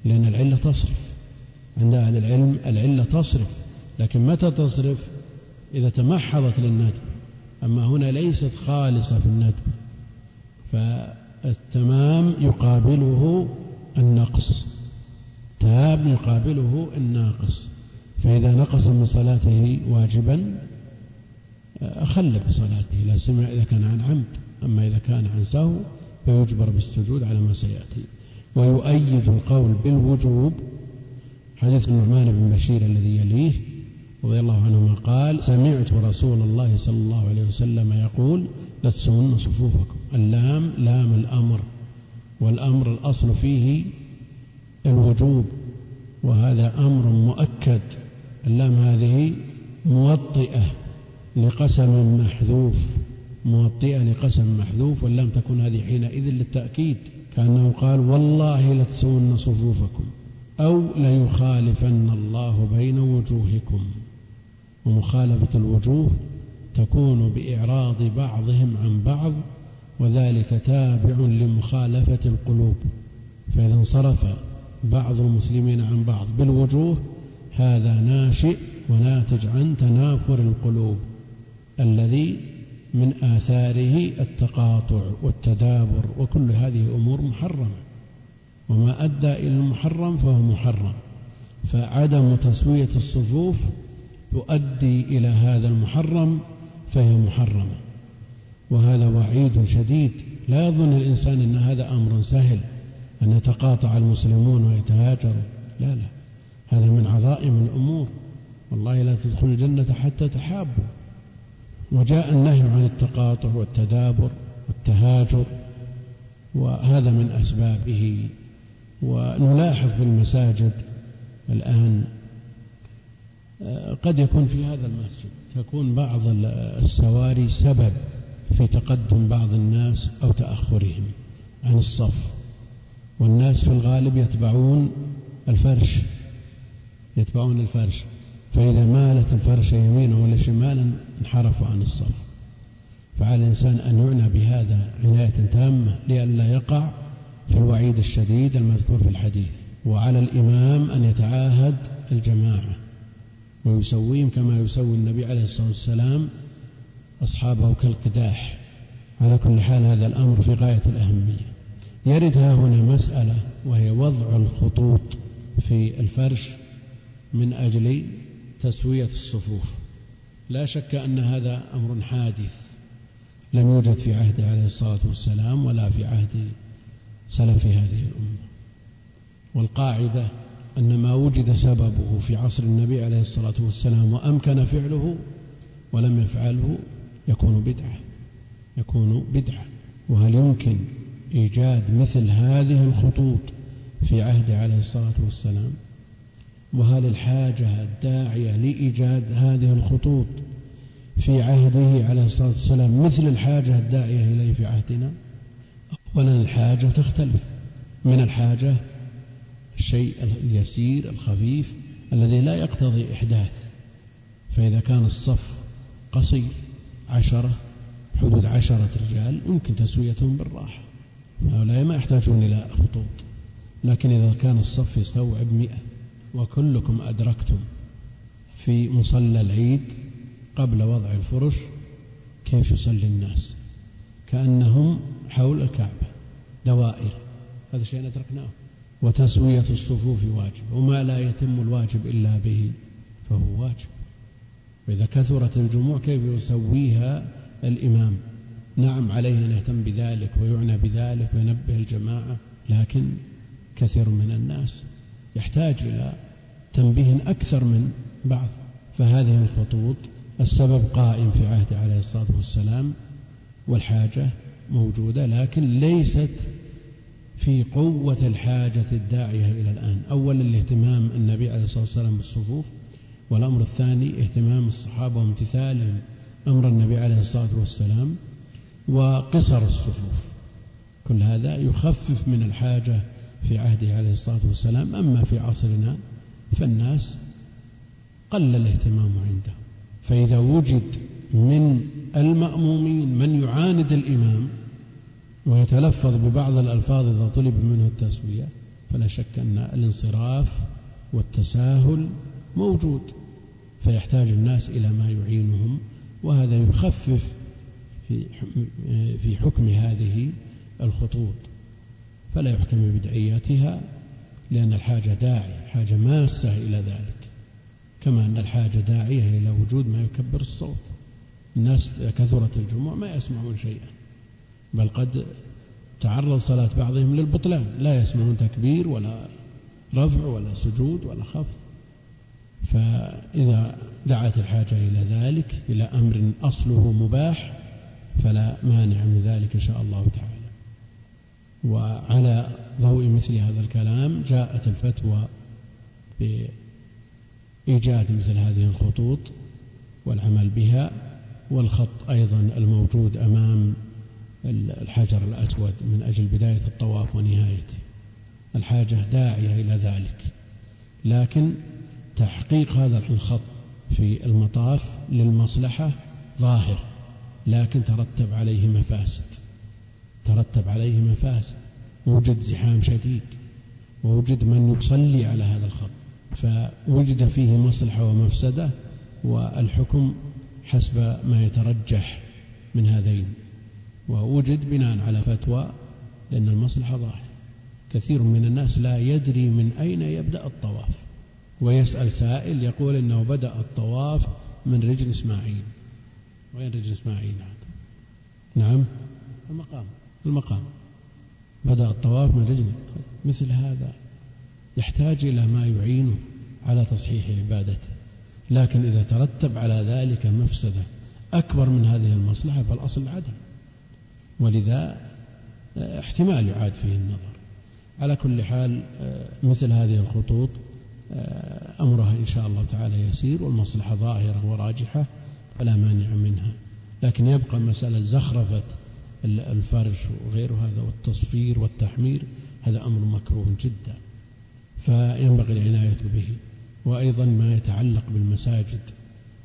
لأن العلة تصرف. عند أهل العلم العلة تصرف لكن متى تصرف؟ إذا تمحضت للندب. أما هنا ليست خالصة في الندب فالتمام يقابله النقص. تام يقابله الناقص. فإذا نقص من صلاته واجبا أخل بصلاته لا سمع إذا كان عن عمد. أما إذا كان عن سهو فيجبر بالسجود على ما سيأتي. ويؤيد القول بالوجوب. حديث النعمان بن بشير الذي يليه رضي الله عنهما قال سمعت رسول الله صلى الله عليه وسلم يقول لا تسون صفوفكم. اللام لام الأمر. والأمر الأصل فيه الوجوب. وهذا أمر مؤكد. اللام هذه موطئة لقسم محذوف. موطئة لقسم محذوف ولم تكن هذه حينئذ للتأكيد كأنه قال والله لتسون صفوفكم أو ليخالفن الله بين وجوهكم. ومخالفة الوجوه تكون بإعراض بعضهم عن بعض وذلك تابع لمخالفة القلوب. فإذا انصرف بعض المسلمين عن بعض بالوجوه هذا ناشئ وناتج عن تنافر القلوب الذي من آثاره التقاطع والتدابر وكل هذه أمور محرمة. وما أدى إلى المحرم فهو محرم. فعدم تسوية الصفوف تؤدي إلى هذا المحرم فهي محرمة. وهذا وعيد شديد. لا يظن الإنسان أن هذا أمر سهل أن يتقاطع المسلمون ويتهاجروا. لا لا. هذا من عظائم الأمور. والله لا تدخل الجنة حتى تحابوا. وجاء النهي عن التقاطع والتدابر والتهاجر وهذا من أسبابه. ونلاحظ في المساجد الآن قد يكون في هذا المسجد تكون بعض السواري سبب في تقدم بعض الناس أو تأخرهم عن الصف. والناس في الغالب يتبعون الفرش يتبعون الفرش. فإذا مالت الفرش يمينا ولا شمالا انحرفوا عن الصف فعلى الإنسان أن يعنى بهذا عناية تامة لئلا يقع في الوعيد الشديد المذكور في الحديث. وعلى الإمام أن يتعاهد الجماعة. ويسويهم كما يسوي النبي عليه الصلاة والسلام أصحابه كالقداح. على كل حال هذا الأمر في غاية الأهمية. يرد ها هنا مسألة وهي وضع الخطوط في الفرش من أجل تسوية الصفوف. لا شك أن هذا أمر حادث لم يوجد في عهده عليه الصلاة والسلام ولا في عهد سلف هذه الأمة. والقاعدة أن ما وجد سببه في عصر النبي عليه الصلاة والسلام وأمكن فعله ولم يفعله يكون بدعة يكون بدعة. وهل يمكن إيجاد مثل هذه الخطوط في عهده عليه الصلاة والسلام؟ وهل الحاجة الداعية لإيجاد هذه الخطوط في عهده عليه الصلاة والسلام مثل الحاجة الداعية إليه في عهدنا؟ أولا الحاجة تختلف. من الحاجة الشيء اليسير الخفيف الذي لا يقتضي إحداث. فإذا كان الصف قصير عشرة حدود عشرة رجال يمكن تسويتهم بالراحة. هؤلاء ما يحتاجون إلى خطوط. لكن إذا كان الصف يستوعب مئة وكلكم أدركتم في مصلى العيد قبل وضع الفرش كيف يصلي الناس. كأنهم حول الكعبة دوائر. هذا شيء أدركناه. وتسوية الصفوف واجب وما لا يتم الواجب إلا به فهو واجب. وإذا كثرت الجموع كيف يسويها الإمام؟ نعم عليه أن يهتم بذلك ويعنى بذلك وينبه الجماعة لكن كثير من الناس يحتاج إلى تنبيه أكثر من بعض فهذه الخطوط السبب قائم في عهده عليه الصلاة والسلام والحاجة موجودة لكن ليست في قوة الحاجة الداعية إلى الآن. أولا الاهتمام النبي عليه الصلاة والسلام بالصفوف والأمر الثاني اهتمام الصحابة وامتثالهم أمر النبي عليه الصلاة والسلام وقصر الصفوف. كل هذا يخفف من الحاجة في عهده عليه الصلاة والسلام أما في عصرنا فالناس قل الاهتمام عندهم فإذا وجد من المأمومين من يعاند الإمام ويتلفظ ببعض الألفاظ إذا طلب منه التسوية فلا شك أن الانصراف والتساهل موجود. فيحتاج الناس إلى ما يعينهم وهذا يخفف في حكم هذه الخطوط. فلا يحكم ببدعيتها لأن الحاجة داعية حاجة ماسة إلى ذلك. كما أن الحاجة داعية إلى وجود ما يكبر الصوت. الناس كثرت الجموع ما يسمعون شيئا. بل قد تعرض صلاة بعضهم للبطلان. لا يسمعون تكبير ولا رفع ولا سجود ولا خفض. فإذا دعت الحاجة إلى ذلك إلى أمر أصله مباح فلا مانع من ذلك إن شاء الله تعالى. وعلى ضوء مثل هذا الكلام جاءت الفتوى بإيجاد مثل هذه الخطوط والعمل بها والخط أيضا الموجود أمام الحجر الأسود من أجل بداية الطواف ونهايته الحاجة داعية إلى ذلك. لكن تحقيق هذا الخط في المطاف للمصلحة ظاهر لكن ترتب عليه مفاسد. ترتب عليه مفاسد وجد زحام شديد ووجد من يصلي على هذا الخط فوجد فيه مصلحة ومفسدة والحكم حسب ما يترجح من هذين. ووجد بناء على فتوى لأن المصلحة ظاهرة. كثير من الناس لا يدري من أين يبدأ الطواف. ويسأل سائل يقول إنه بدأ الطواف من رجل إسماعيل. وين رجل إسماعيل نعم المقام. المقام. بدأ الطواف من رجل مثل هذا. يحتاج إلى ما يعينه على تصحيح عبادته. لكن إذا ترتب على ذلك مفسدة أكبر من هذه المصلحة فالأصل عدم. ولذا احتمال يعاد فيه النظر. على كل حال مثل هذه الخطوط أمرها إن شاء الله تعالى يسير والمصلحة ظاهرة وراجحة فلا مانع منها. لكن يبقى مسألة زخرفة الفرش وغير هذا والتصفير والتحمير هذا أمر مكروه جدا. فينبغي العناية به. وأيضا ما يتعلق بالمساجد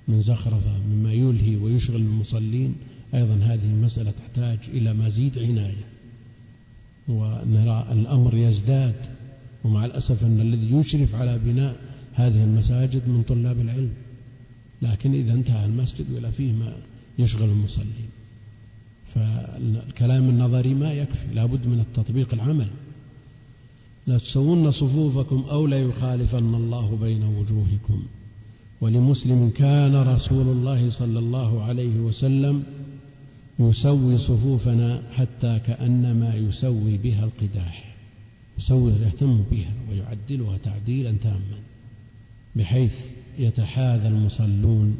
من زخرفة مما يلهي ويشغل المصلين أيضا هذه المسألة تحتاج إلى مزيد عناية. ونرى الأمر يزداد ومع الأسف أن الذي يشرف على بناء هذه المساجد من طلاب العلم. لكن إذا انتهى المسجد ولا فيه ما يشغل المصلين. فالكلام النظري ما يكفي لابد من التطبيق العمل لا تسوون صفوفكم أو لا يخالفن الله بين وجوهكم. ولمسلم كان رسول الله صلى الله عليه وسلم يسوي صفوفنا حتى كأنما يسوي بها القداح. يسوي يهتم بها ويعدلها تعديلا تاما بحيث يتحاذى المصلون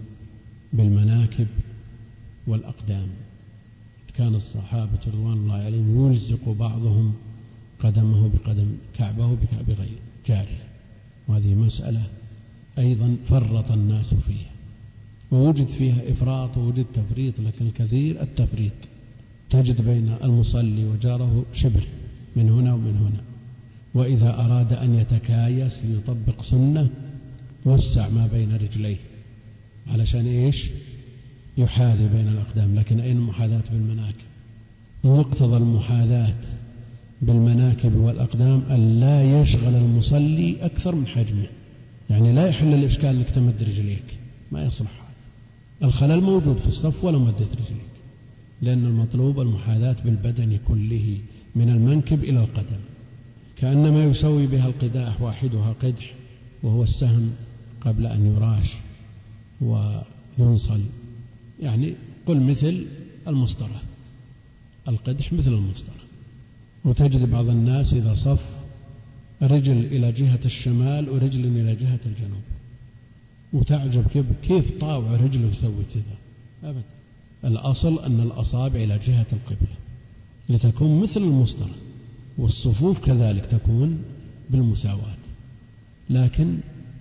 بالمناكب والأقدام. كان الصحابة رضوان الله عليهم يلزق بعضهم قدمه بقدم كعبه بكعب غير جاره. وهذه مسألة أيضا فرط الناس فيها. ووجد فيها إفراط ووجد تفريط لكن الكثير التفريط. تجد بين المصلي وجاره شبر من هنا ومن هنا. وإذا أراد أن يتكايس ليطبق سنة وسع ما بين رجليه. علشان إيش؟ يحاذي بين الأقدام لكن أين المحاذاة بالمناكب؟ مقتضى المحاذاة بالمناكب والأقدام أن لا يشغل المصلي أكثر من حجمه. يعني لا يحل الإشكال أنك تمد رجليك ما يصلح. هذا الخلل موجود في الصف ولا مدت رجليك لأن المطلوب المحاذاة بالبدن كله من المنكب إلى القدم. كأنما يسوي بها القداح واحدها قدح وهو السهم قبل أن يراش وينصل. يعني قل مثل المسطرة القدح مثل المسطرة وتجد بعض الناس إذا صف رجل إلى جهة الشمال ورجل إلى جهة الجنوب. وتعجب كيف كيف طاوع رجله يسوي كذا؟ أبدا الأصل أن الأصابع إلى جهة القبلة. لتكون مثل المسطرة والصفوف كذلك تكون بالمساواة. لكن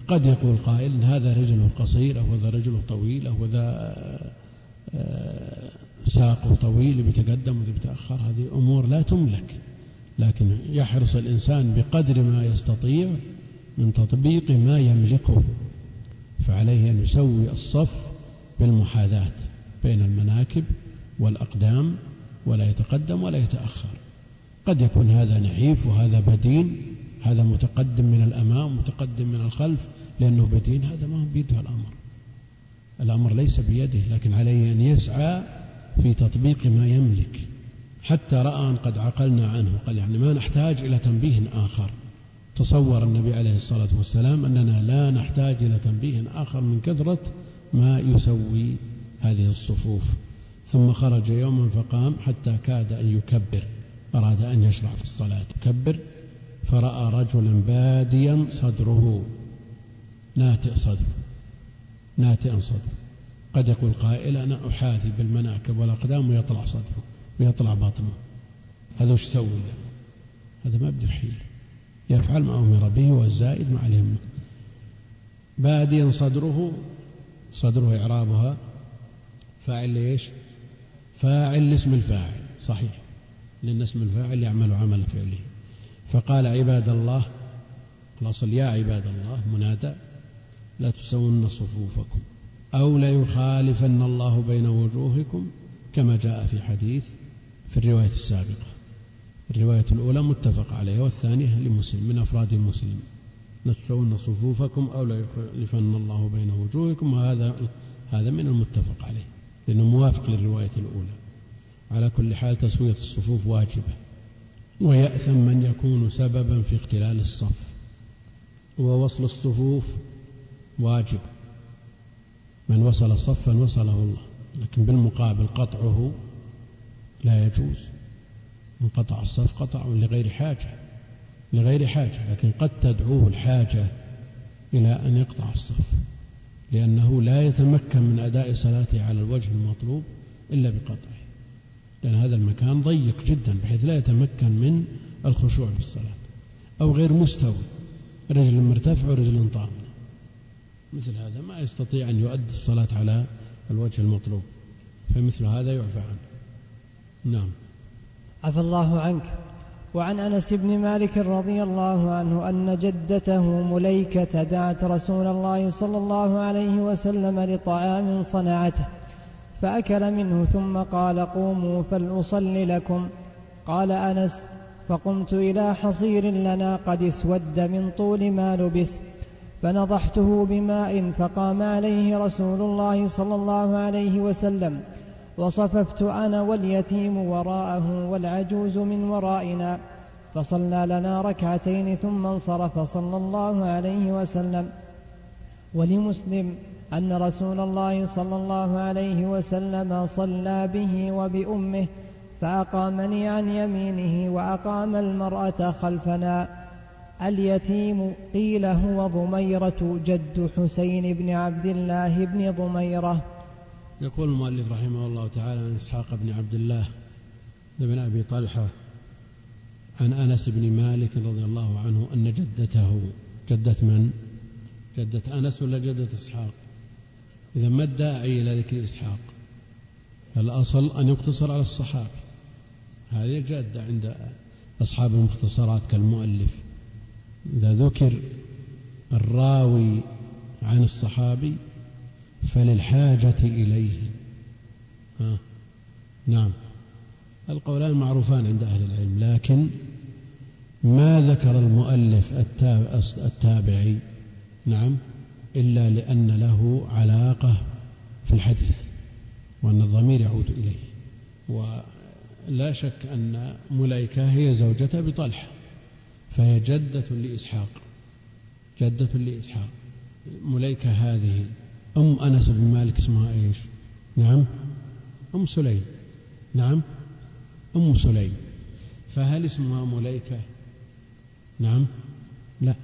قد يقول قائل هذا رجله قصير أو هذا رجله طويل أو هذا ساقه طويل بيتقدم وبيتأخر. هذه أمور لا تملك لكن يحرص الإنسان بقدر ما يستطيع من تطبيق ما يملكه فعليه أن يسوي الصف بالمحاذاة بين المناكب والأقدام ولا يتقدم ولا يتأخر. قد يكون هذا نحيف وهذا بدين هذا متقدم من الأمام متقدم من الخلف لأنه بدين هذا ما هو بيده الأمر. الأمر ليس بيده لكن عليه أن يسعى في تطبيق ما يملك. حتى رأى أن قد عقلنا عنه قال يعني ما نحتاج إلى تنبيه آخر. تصور النبي عليه الصلاة والسلام أننا لا نحتاج إلى تنبيه آخر من كثرة ما يسوي هذه الصفوف. ثم خرج يوما فقام حتى كاد أن يكبر. أراد أن يشرع في الصلاة. يكبر فرأى رجلا باديا صدره. ناتئ صدره ناتئا صدره قد يقول قائل أنا أحاذي بالمناكب والأقدام ويطلع صدره ويطلع بطنه. هذا وش يسوي هذا ما بده حيل يفعل ما أمر به والزائد ما عليه باديا صدره صدره إعرابها. فاعل ليش؟ فاعل لاسم الفاعل صحيح. لأن اسم الفاعل يعمل عمل فعله. فقال عباد الله الأصل يا عباد الله منادى. لا تسون صفوفكم أو ليخالفن الله بين وجوهكم كما جاء في حديث في الرواية السابقة. الرواية الأولى متفق عليها والثانية لمسلم من أفراد مسلم. لتسون صفوفكم أو ليخالفن الله بين وجوهكم وهذا هذا من المتفق عليه لأنه موافق للرواية الأولى. على كل حال تسوية الصفوف واجبة. ويأثم من يكون سببا في اختلال الصف. ووصل الصفوف واجب. من وصل صفا وصله الله لكن بالمقابل قطعه لا يجوز. من قطع الصف قطع لغير حاجة لغير حاجة لكن قد تدعوه الحاجة إلى أن يقطع الصف لأنه لا يتمكن من أداء صلاته على الوجه المطلوب إلا بقطعه. لأن هذا المكان ضيق جدا بحيث لا يتمكن من الخشوع في الصلاة أو غير مستوي رجل مرتفع ورجل طامنة مثل هذا ما يستطيع أن يؤدي الصلاة على الوجه المطلوب فمثل هذا يعفى عنه. نعم. عفى الله عنك. وعن أنس بن مالك رضي الله عنه أن جدته مليكة دعت رسول الله صلى الله عليه وسلم لطعام صنعته فأكل منه ثم قال قوموا فلاصل لكم. قال أنس فقمت إلى حصير لنا قد اسود من طول ما لبس فنضحته بماء فقام عليه رسول الله صلى الله عليه وسلم. وصففت أنا واليتيم وراءه والعجوز من ورائنا. فصلى لنا ركعتين ثم انصرف صلى الله عليه وسلم. ولمسلم أن رسول الله صلى الله عليه وسلم صلى به وبأمه فأقامني عن يمينه وأقام المرأة خلفنا. اليتيم قيل هو ضميرة جد حسين بن عبد الله بن ضميرة يقول المؤلف رحمه الله تعالى عن إسحاق بن عبد الله بن أبي طلحة عن أنس بن مالك رضي الله عنه أن جدته جدة من؟ جدة أنس ولا جدة إسحاق؟ إذا ما الداعي إلى ذكر إسحاق؟ الأصل أن يقتصر على الصحابة هذه جادة عند أصحاب المختصرات كالمؤلف إذا ذكر الراوي عن الصحابي فللحاجة إليه. ها؟ نعم. القولان معروفان عند أهل العلم لكن ما ذكر المؤلف التابعي نعم إلا لأن له علاقة في الحديث وأن الضمير يعود إليه. ولا شك أن مليكة هي زوجة أبي طلحة فهي جدة لإسحاق. جدة لإسحاق. مليكة هذه. أم أنس بن مالك اسمها إيش؟ نعم. أم سليم. نعم. أم سليم. فهل اسمها مليكة؟ نعم. لا.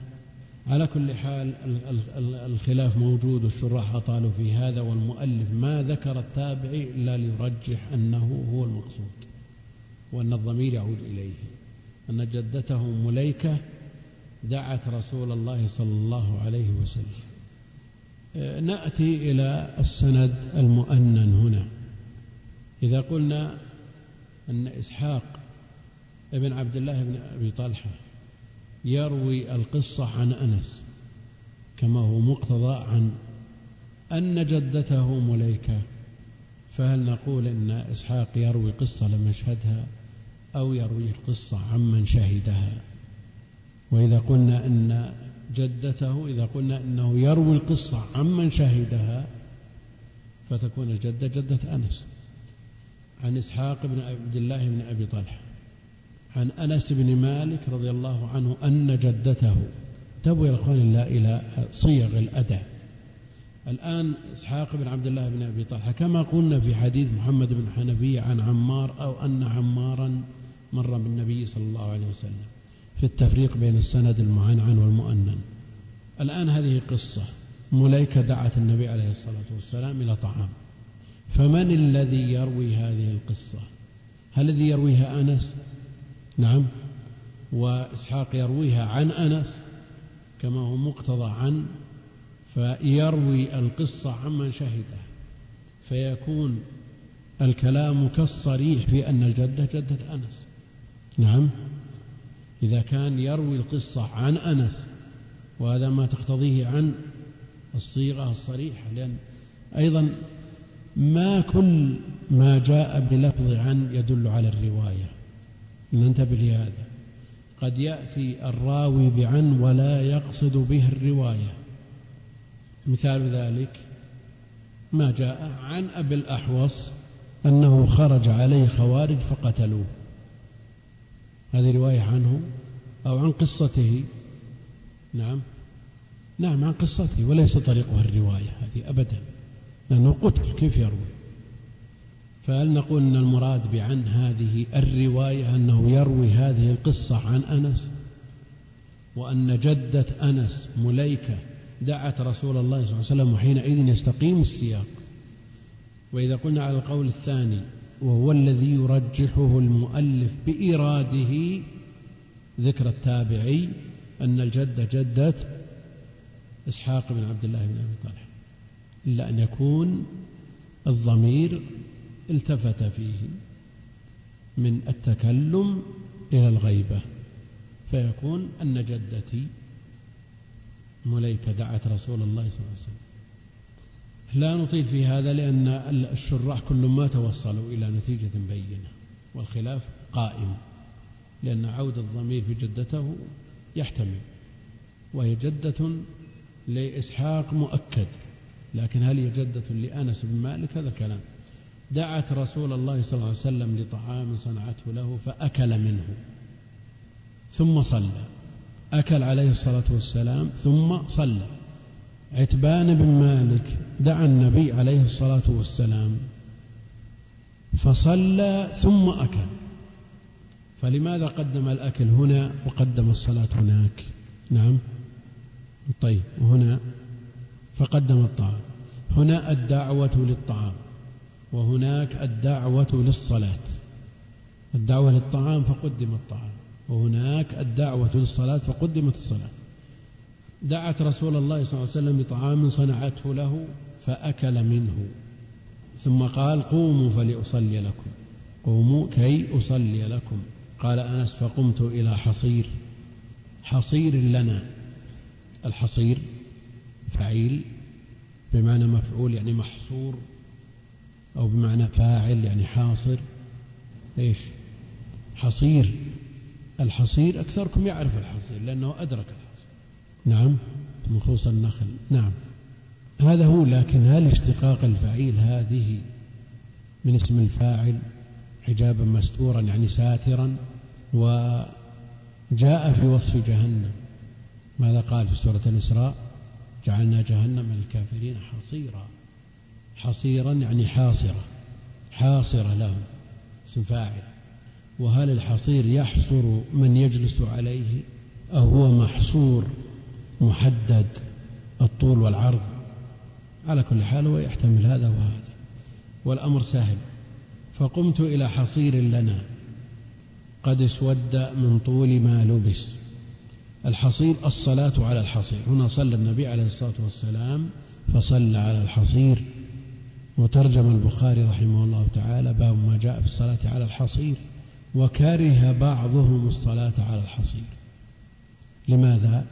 على كل حال الخلاف موجود والشراح أطالوا في هذا والمؤلف ما ذكر التابعي إلا ليرجح أنه هو المقصود وأن الضمير يعود إليه. أن جدته مليكة دعت رسول الله صلى الله عليه وسلم. نأتي إلى السند المؤنن هنا. إذا قلنا أن إسحاق ابن عبد الله بن أبي طلحة يروي القصة عن أنس كما هو مقتضى عن أن جدته مليكة فهل نقول إن إسحاق يروي قصة لم يشهدها؟ أو يروي القصة عمن شهدها. وإذا قلنا أن جدته إذا قلنا أنه يروي القصة عمن شهدها فتكون الجدة جدة أنس. عن إسحاق بن عبد الله بن أبي طلحة. عن أنس بن مالك رضي الله عنه أن جدته. تبوي يا أخوان الله إلى صيغ الأداء الآن إسحاق بن عبد الله بن أبي طلحة كما قلنا في حديث محمد بن حنفية عن عمار أو أن عمارا مر بالنبي صلى الله عليه وسلم في التفريق بين السند المعنعن والمؤنن. الآن هذه قصة مليكة دعت النبي عليه الصلاة والسلام إلى طعام. فمن الذي يروي هذه القصة؟ هل الذي يرويها أنس؟ نعم. وإسحاق يرويها عن أنس كما هو مقتضى عن فيروي القصة عمن شهدها فيكون الكلام كالصريح في أن الجدة جدة أنس. نعم. إذا كان يروي القصة عن أنس وهذا ما تقتضيه عن الصيغة الصريحة لأن أيضا ما كل ما جاء بلفظ عن يدل على الرواية. ننتبه لهذا. قد يأتي الراوي بعن ولا يقصد به الرواية. مثال ذلك ما جاء عن أبي الأحوص أنه خرج عليه خوارج فقتلوه. هذه رواية عنه أو عن قصته. نعم. نعم عن قصته وليس طريقها الرواية هذه أبدا لأنه قتل كيف يروي؟ فهل نقول أن المراد بعن هذه الرواية أنه يروي هذه القصة عن أنس؟ وأن جدة أنس مليكة دعت رسول الله صلى الله عليه وسلم وحينئذ يستقيم السياق. وإذا قلنا على القول الثاني وهو الذي يرجحه المؤلف بإيراده ذكر التابعي أن الجدة جدة إسحاق بن عبد الله بن أبي طلحة إلا أن يكون الضمير التفت فيه من التكلم إلى الغيبة فيكون أن جدتي مليكة دعت رسول الله صلى الله عليه وسلم. لا نطيل في هذا لأن الشراح كل ما توصلوا إلى نتيجة بينة والخلاف قائم لأن عود الضمير في جدته يحتمل وهي جدة لإسحاق مؤكد لكن هل هي جدة لأنس بن مالك؟ هذا كلام. دعت رسول الله صلى الله عليه وسلم لطعام صنعته له فأكل منه ثم صلى أكل عليه الصلاة والسلام ثم صلى. عتبان بن مالك دعا النبي عليه الصلاة والسلام فصلى ثم أكل. فلماذا قدم الأكل هنا وقدم الصلاة هناك؟ نعم. طيب وهنا فقدم الطعام. هنا الدعوة للطعام وهناك الدعوة للصلاة. الدعوة للطعام فقدم الطعام وهناك الدعوة للصلاة فقدمت الصلاة. دعت رسول الله صلى الله عليه وسلم بطعام صنعته له فأكل منه. ثم قال قوموا فلأصلي لكم. قوموا كي أصلي لكم. قال أنس فقمت إلى حصير. حصير لنا. الحصير فعيل بمعنى مفعول يعني محصور أو بمعنى فاعل يعني حاصر. إيش؟ حصير. الحصير أكثركم يعرف الحصير لأنه أدرك الحصير. نعم نخوص النخل. نعم. هذا هو لكن هل اشتقاق الفعيل هذه من اسم الفاعل حجابا مستورا يعني ساترا؟ وجاء في وصف جهنم. ماذا قال في سورة الإسراء؟ جعلنا جهنم للكافرين حصيرا. حصيرا يعني حاصرة. حاصرة لهم اسم فاعل. وهل الحصير يحصر من يجلس عليه؟ أو هو محصور محدد الطول والعرض. على كل حال هو يحتمل هذا وهذا. والأمر سهل فقمت إلى حصير لنا. قد اسود من طول ما لبس. الحصير الصلاة على الحصير. هنا صلى النبي عليه الصلاة والسلام فصلى على الحصير. وترجم البخاري رحمه الله تعالى باب ما جاء في الصلاة على الحصير. وكره بعضهم الصلاة على الحصير. لماذا؟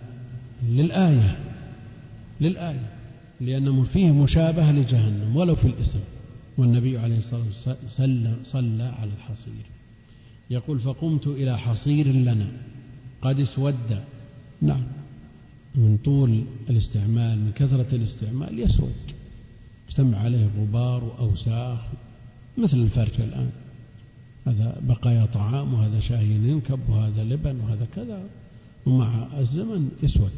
للآية. للآية. لأن فيه مشابهة لجهنم ولو في الإسم. والنبي عليه الصلاة والسلام صلى على الحصير. يقول فقمت إلى حصير لنا قد اسود. نعم. من طول الاستعمال من كثرة الاستعمال يسود. اجتمع عليه غبار وأوساخ مثل الفرش الآن. هذا بقايا طعام وهذا شاي ينكب وهذا لبن وهذا كذا. ومع الزمن يسود.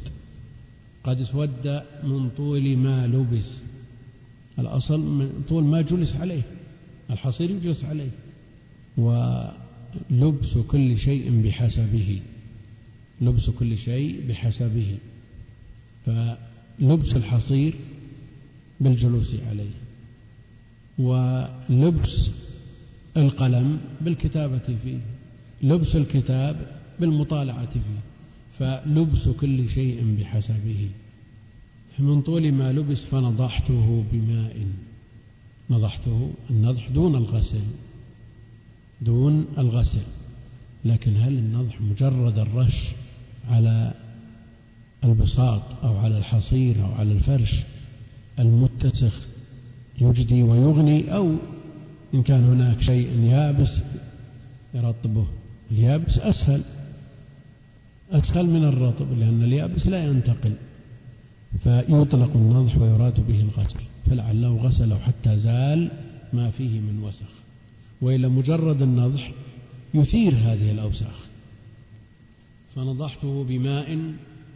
قد اسود من طول ما لبس. الأصل من طول ما جلس عليه الحصير يجلس عليه ولبس كل شيء بحسبه لبس كل شيء بحسبه. فلبس الحصير بالجلوس عليه ولبس القلم بالكتابة فيه لبس الكتاب بالمطالعة فيه. فلبس كل شيء بحسبه. من طول ما لبس فنضحته بماء. نضحته النضح دون الغسل. دون الغسل. لكن هل النضح مجرد الرش على البساط أو على الحصير أو على الفرش المتسخ يجدي ويغني أو إن كان هناك شيء يابس يرطبه؟ اليابس أسهل. أسهل من الرطب لأن اليابس لا ينتقل فيطلق النضح ويراد به الغسل فلعله غسله حتى زال ما فيه من وسخ. وإلا مجرد النضح يثير هذه الأوساخ. فنضحته بماء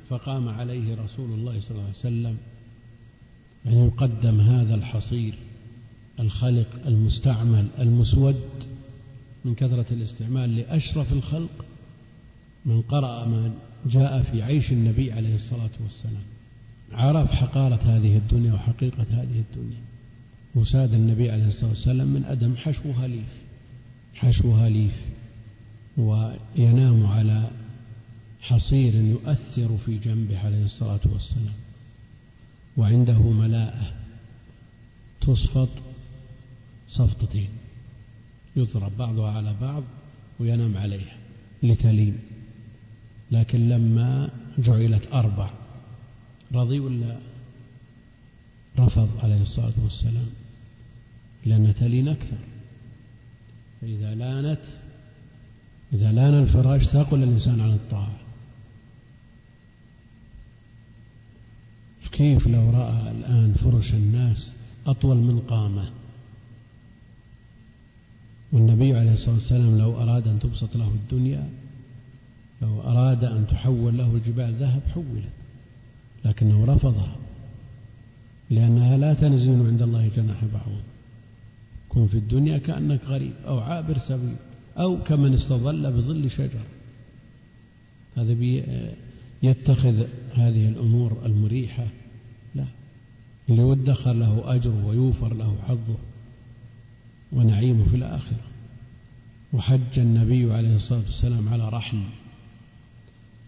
فقام عليه رسول الله صلى الله عليه وسلم أن يقدم هذا الحصير الخلق المستعمل المسود من كثرة الاستعمال لأشرف الخلق من قرأ ما جاء في عيش النبي عليه الصلاة والسلام. عرف حقارة هذه الدنيا وحقيقة هذه الدنيا. وساد النبي عليه الصلاة والسلام من أدم حشوها ليف. حشوها ليف. وينام على حصير يؤثر في جنبه عليه الصلاة والسلام. وعنده ملاءة تصفط صفطتين. يضرب بعضها على بعض وينام عليها. لتلين لكن لما جعلت أربع رضي ولا رفض عليه الصلاة والسلام؟ لأن تلين أكثر. فإذا لانت إذا لأن الفراش ثقل الإنسان عن الطاعة؟ كيف لو رأى الآن فرش الناس أطول من قامة؟ والنبي عليه الصلاة والسلام لو أراد أن تبسط له الدنيا لو أراد أن تحول له الجبال ذهب حولت. لكنه رفضها. لأنها لا تنزل عند الله جناح بعوض كن في الدنيا كأنك غريب أو عابر سبيل أو كمن استظل بظل شجر. هذا يتخذ هذه الأمور المريحة. لا. اللي يدخر له أجر ويوفر له حظه ونعيمه في الآخرة. وحج النبي عليه الصلاة والسلام على رحل.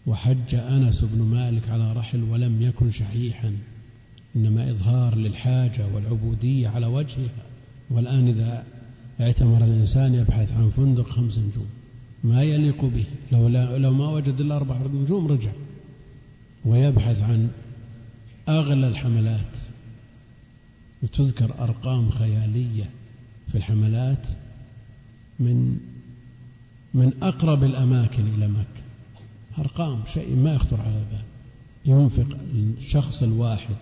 وحج أنس بن مالك على رحل ولم يكن شحيحا إنما إظهار للحاجة والعبودية على وجهها. والآن إذا اعتمر الإنسان يبحث عن فندق خمس نجوم ما يليق به؟ لو, لو ما وجد إلا أربع نجوم رجع. ويبحث عن أغلى الحملات. وتذكر أرقام خيالية في الحملات من من أقرب الأماكن إلى مكة. أرقام شيء ما يخطر على البال. ينفق الشخص الواحد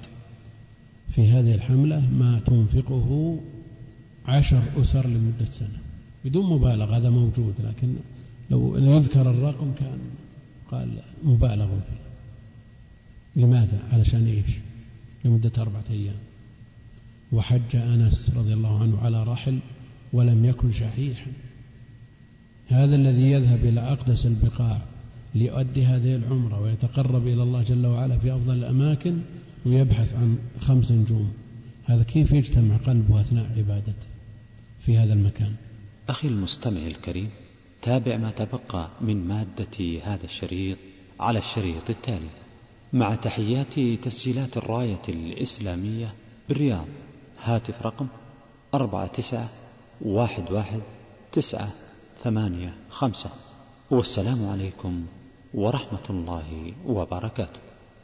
في هذه الحملة ما تنفقه عشر أسر لمدة سنة بدون مبالغة هذا موجود لكن لو يذكر الرقم كان قال مبالغ فيه. لماذا؟ علشان إيش؟ لمدة أربعة أيام. وحج أنس رضي الله عنه على رحل ولم يكن شحيحا. هذا الذي يذهب إلى أقدس البقاع. ليؤدي هذه العمرة ويتقرب إلى الله جل وعلا في أفضل الأماكن ويبحث عن خمس نجوم. هذا كيف يجتمع قلبه أثناء عبادته في هذا المكان؟ أخي المستمع الكريم تابع ما تبقى من مادة هذا الشريط على الشريط التالي. مع تحيات تسجيلات الراية الإسلامية بالرياض هاتف رقم أربعة تسعة واحد واحد تسعة ثمانية خمسة. والسلام عليكم ورحمة الله وبركاته.